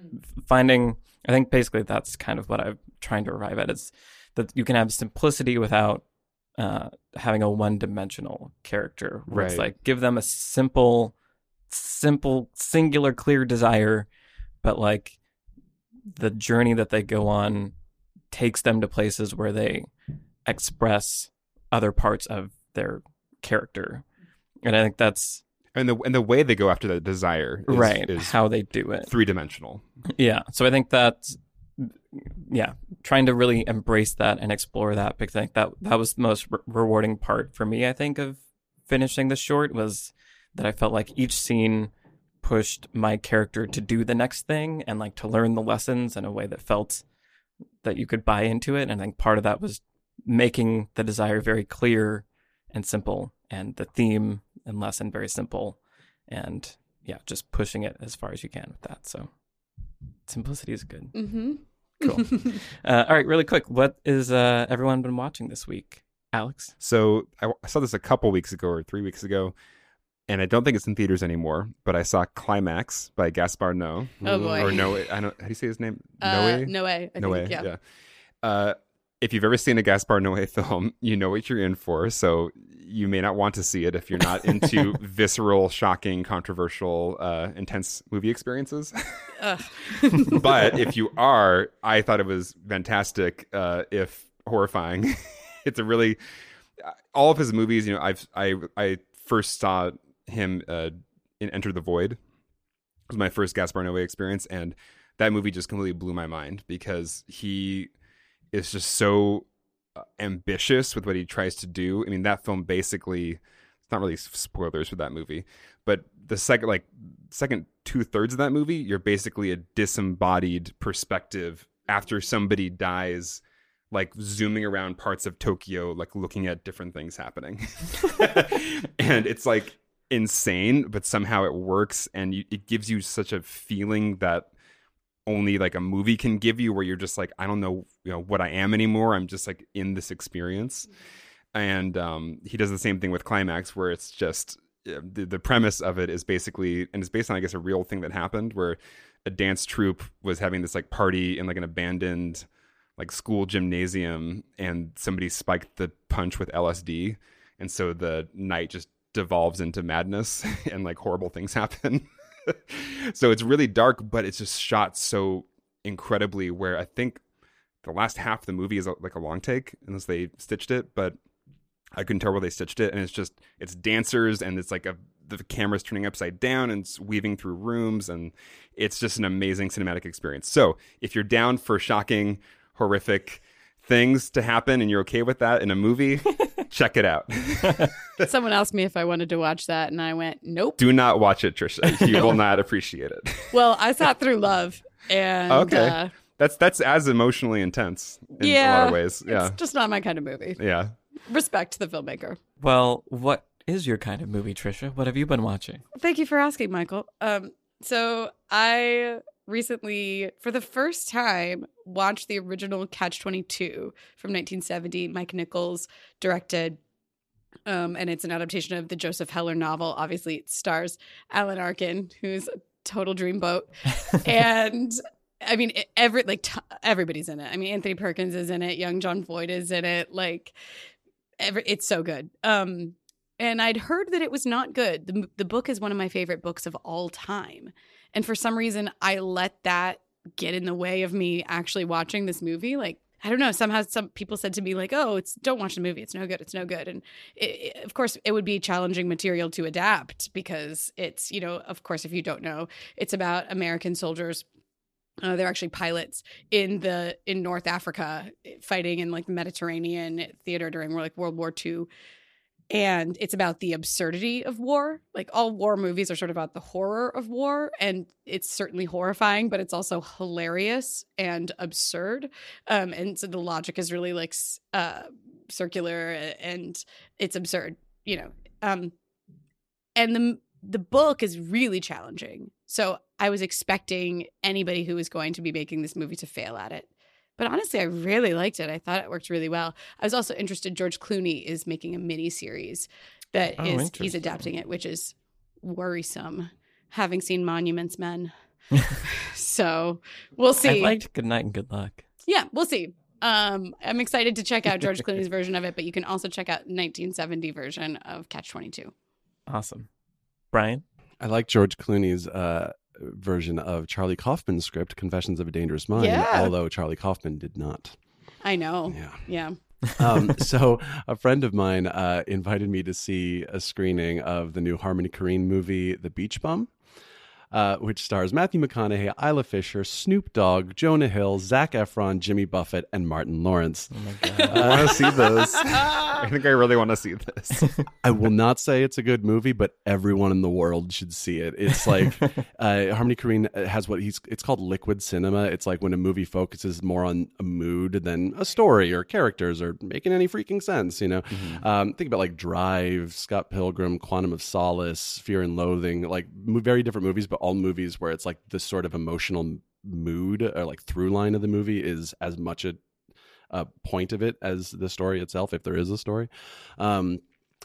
finding I think basically that's kind of what I'm trying to arrive at is that you can have simplicity without uh, having a one dimensional character where it's Right. like give them a simple simple singular clear desire but like the journey that they go on takes them to places where they express other parts of their character. And I think that's And the and the way they go after that desire is, right is how they do it. three dimensional. Yeah. So I think that yeah, trying to really embrace that and explore that because I think that that was the most re- rewarding part for me. I think of finishing the short was that I felt like each scene pushed my character to do the next thing and like to learn the lessons in a way that felt that you could buy into it. And I think part of that was making the desire very clear and simple, and the theme and lesson very simple, and yeah, just pushing it as far as you can with that. So simplicity is good. Mm-hmm. Cool. (laughs) Uh, all right, really quick. What is uh, everyone been watching this week? Alex? So I, I saw this a couple weeks ago or three weeks ago, and I don't think it's in theaters anymore. But I saw Climax by Gaspar Noé. Oh, boy. Or Noé. I don't. How do you say his name? Uh, Noé. no way. I no think, way. Yeah. Uh, if you've ever seen a Gaspar Noé film, you know what you're in for. So you may not want to see it if you're not into (laughs) visceral, shocking, controversial, uh, intense movie experiences. (laughs) But if you (laughs) are, I thought it was fantastic, uh, if horrifying. it's a really all of his movies. You know, I've I I first saw him uh, in Enter the Void. It was my first Gaspar Noé experience, and that movie just completely blew my mind because he is just so uh, ambitious with what he tries to do. I mean, that film basically it's not really spoilers for that movie, but the second like second two thirds of that movie, you're basically a disembodied perspective after somebody dies. Like zooming around parts of Tokyo, like looking at different things happening, (laughs) and it's like insane, but somehow it works, and you, it gives you such a feeling that only like a movie can give you where you're just like i don't know you know what i am anymore. I'm just like in this experience. And um he does the same thing with climax where it's just the, the premise of it is basically and it's based on i guess a real thing that happened where a dance troupe was having this like party in like an abandoned like school gymnasium and somebody spiked the punch with lsd and so the night just devolves into madness (laughs) and like horrible things happen (laughs) (laughs) so it's really dark, but it's just shot so incredibly. Where I think the last half of the movie is uh, like a long take, unless they stitched it. But I couldn't tell where they stitched it, and it's just it's dancers, and it's like a the camera's turning upside down and it's weaving through rooms, and it's just an amazing cinematic experience. So if you're down for shocking, horrific things to happen, and you're okay with that in a movie, (laughs) check it out. (laughs) Someone asked me if I wanted to watch that, and I went, nope. Do not watch it, Trisha. (laughs) You will not appreciate it. Well, I sat through Love, and Okay. uh, That's that's as emotionally intense in yeah, a lot of ways. Yeah. it's just not my kind of movie. Yeah. Respect the filmmaker. Well, what is your kind of movie, Trisha? What have you been watching? Thank you for asking, Michael. Um, so I recently, for the first time, watched the original Catch 22 from 1970. Mike Nichols directed. Um, and it's an adaptation of the Joseph Heller novel. Obviously, it stars Alan Arkin, who's a total dreamboat. (laughs) and I mean, every like t- everybody's in it. I mean, Anthony Perkins is in it. Young Jon Voight is in it. Like, every, it's so good. Um, and I'd heard that it was not good. The the book is one of my favorite books of all time, and for some reason, I let that get in the way of me actually watching this movie. Like, I don't know. Somehow, some people said to me like, "Oh, it's don't watch the movie. It's no good. It's no good." And it, it- of course, it would be challenging material to adapt because it's you know, of course, if you don't know, it's about American soldiers uh, they're actually pilots in the in North Africa fighting in like the Mediterranean theater during like World War II. And it's about the absurdity of war. Like all war movies are sort of about the horror of war, and it's certainly horrifying, but it's also hilarious and absurd. Um, and so the logic is really like uh, circular and it's absurd, you know. Um, and the the book is really challenging. So I was expecting anybody who was going to be making this movie to fail at it. But honestly, I really liked it. I thought it worked really well. I was also interested. George Clooney is making a mini series that Oh, is he's adapting it, which is worrisome. Having seen Monuments Men, (laughs) (laughs) so we'll see. I liked Good Night and Good Luck. yeah, we'll see. Um, I'm excited to check out George Clooney's version of it, but you can also check out 1970 version of Catch 22. Awesome. Brian? I like George Clooney's uh, version of Charlie Kaufman's script, Confessions of a Dangerous Mind, Yeah. although Charlie Kaufman did not. I know. Yeah. Yeah. (laughs) Um, so a friend of mine uh, invited me to see a screening of the new Harmony Korine movie, The Beach Bum, uh, which stars Matthew McConaughey, Isla Fisher, Snoop Dogg, Jonah Hill, Zac Efron, Jimmy Buffett, and Martin Lawrence. Oh my (laughs) God. I want to see this. (laughs) I think I really want to see this. (laughs) I will not say it's a good movie, but everyone in the world should see it. It's like uh, Harmony Korine has what he's it's called liquid cinema. It's like when a movie focuses more on a mood than a story or characters or making any freaking sense. You know, um, think about like Drive, Scott Pilgrim, Quantum of Solace, Fear and Loathing, like mo- very different movies, but all movies where it's like this sort of emotional mood or like through line of the movie is as much a a point of it as the story itself, if there is a story. Um,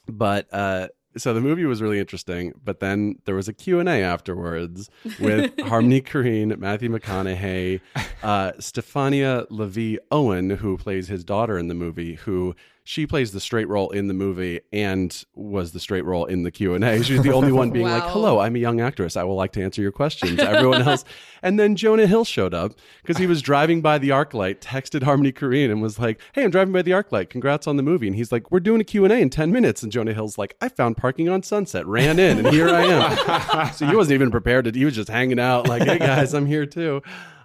but uh, so the movie was really interesting. But then there was a Q and A afterwards with (laughs) Harmony Korine, Matthew McConaughey, uh, Stefania LaVie Owen, who plays his daughter in the movie, who she plays the straight role in the movie and was the straight role in the Q&A. She was the only one being like, "Hello, I'm a young actress. I will like to answer your questions." Everyone else. (laughs) And then Jonah Hill showed up because he was driving by the ArcLight, texted Harmony Korine and was like, "Hey, I'm driving by the ArcLight. Congrats on the movie." And he's like, "We're doing a Q&A in 10 minutes." And Jonah Hill's like, "I found parking on Sunset, ran in, and here I am." (laughs) so he wasn't even prepared to he was just hanging out like, "Hey guys, I'm here too."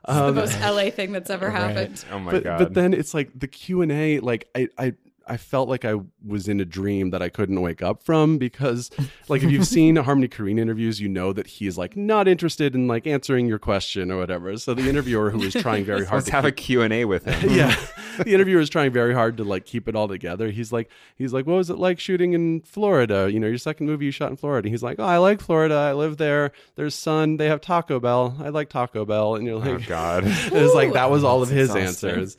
the Um, most LA thing that's ever happened. Oh my but god! but then it's like the Q and A. Like I I I felt like I was in a dream that I couldn't wake up from because like if you've (laughs) seen Harmony Korine interviews, you know that he's like not interested in like answering your question or whatever. So the interviewer who was trying very hard to have a keep- Q and A with him. (laughs) yeah. The interviewer is trying very hard to like keep it all together. He's like he's like what was it like shooting in florida? You know your second movie you shot in florida. He's like oh i like florida. I live there. There's sun. They have taco bell. I like taco bell. And you're like, Oh like god! (laughs) it was like that was all of his exhausting. answers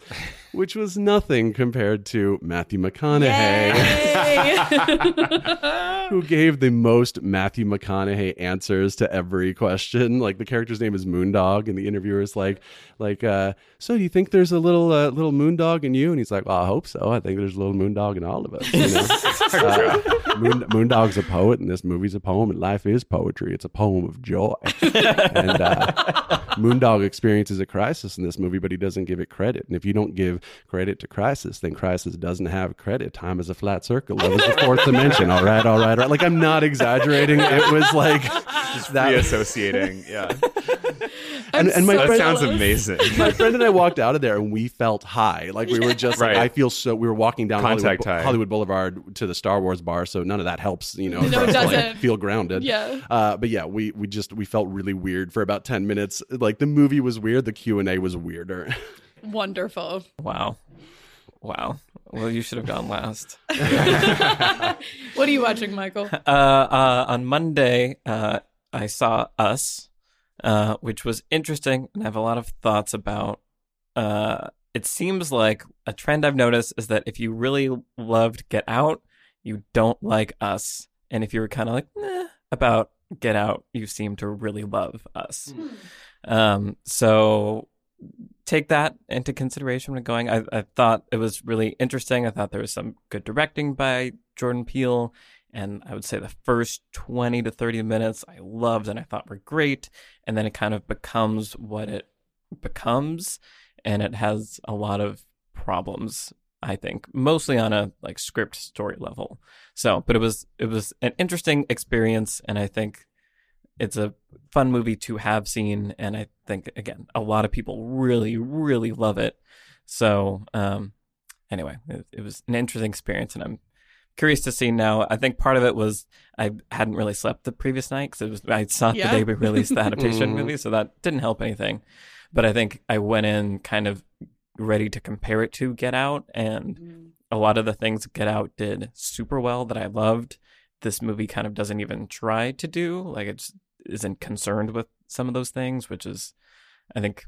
which was nothing compared to matthew mcconaughey who gave the most Matthew McConaughey answers to every question. Like the character's name is Moondog, and the interviewer is like, like, uh, so do you think there's a little uh, little Moondog in you? And he's like, well, I hope so. I think there's a little Moondog in all of us. You know? (laughs) uh, Moon, Moondog's a poet, and this movie's a poem, and life is poetry. It's a poem of joy. and uh, Moondog experiences a crisis in this movie, but he doesn't give it credit. And if you don't give credit to crisis, then crisis doesn't have credit. Time is a flat circle. Love is the fourth dimension. All right, all right, all right. Like I'm not exaggerating. It was like that. Reassociating. Yeah, (laughs) And- and my that friend- sounds amazing. My friend and I walked out of there, and we felt high. Like we were just like Right. I feel so. We were walking down Hollywood. Hollywood Boulevard to the Star Wars bar, so none of that helps. You know, No, it us to, like, feel grounded. Yeah. Uh, but yeah, we we just we felt really weird for about ten minutes. Like the movie was weird, the Q and A was weirder. (laughs) Wonderful. Wow. Wow. Well, you should have gone last. (laughs) (laughs) What are you watching, Michael? Uh, uh, on Monday, uh, I saw Us, uh, which was interesting, and I have a lot of thoughts about. Uh, it seems like a trend I've noticed is that if you really loved Get Out, you don't like Us, and if you were kind of like about Get Out, you seem to really love Us. Um, so take that into consideration when going. I, I thought it was really interesting. I thought there was some good directing by Jordan Peele. And I would say the first 20 to 30 minutes I loved and I thought were great. And then it kind of becomes what it becomes. And it has a lot of problems, I think, mostly on a like script story level. So, but it was, it was an interesting experience. And I think it's a fun movie to have seen. And I think, again, a lot of people really, really love it. So, um, anyway, it, it was an interesting experience. And I'm curious to see now. I think part of it was I hadn't really slept the previous night because it was I saw Yeah. the day we released the adaptation (laughs) Mhm. movie, so that didn't help anything. But I think I went in kind of ready to compare it to Get Out, and Mm. a lot of the things Get Out did super well that I loved. This movie kind of doesn't even try to do like it just isn't concerned with some of those things, which is I think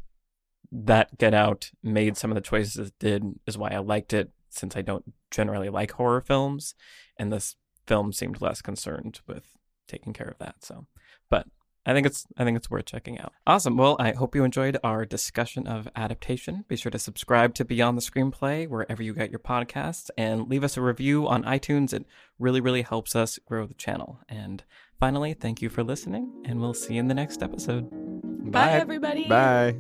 that Get Out made some of the choices it did is why I liked it since I don't generally like horror films and this film seemed less concerned with taking care of that. So, but I think it's I think it's worth checking out. Awesome. Well, I hope you enjoyed our discussion of adaptation. Be sure to subscribe to Beyond the Screenplay wherever you get your podcasts and leave us a review on iTunes. It really really helps us grow the channel. And finally, thank you for listening and we'll see you in the next episode. Bye, everybody. Bye.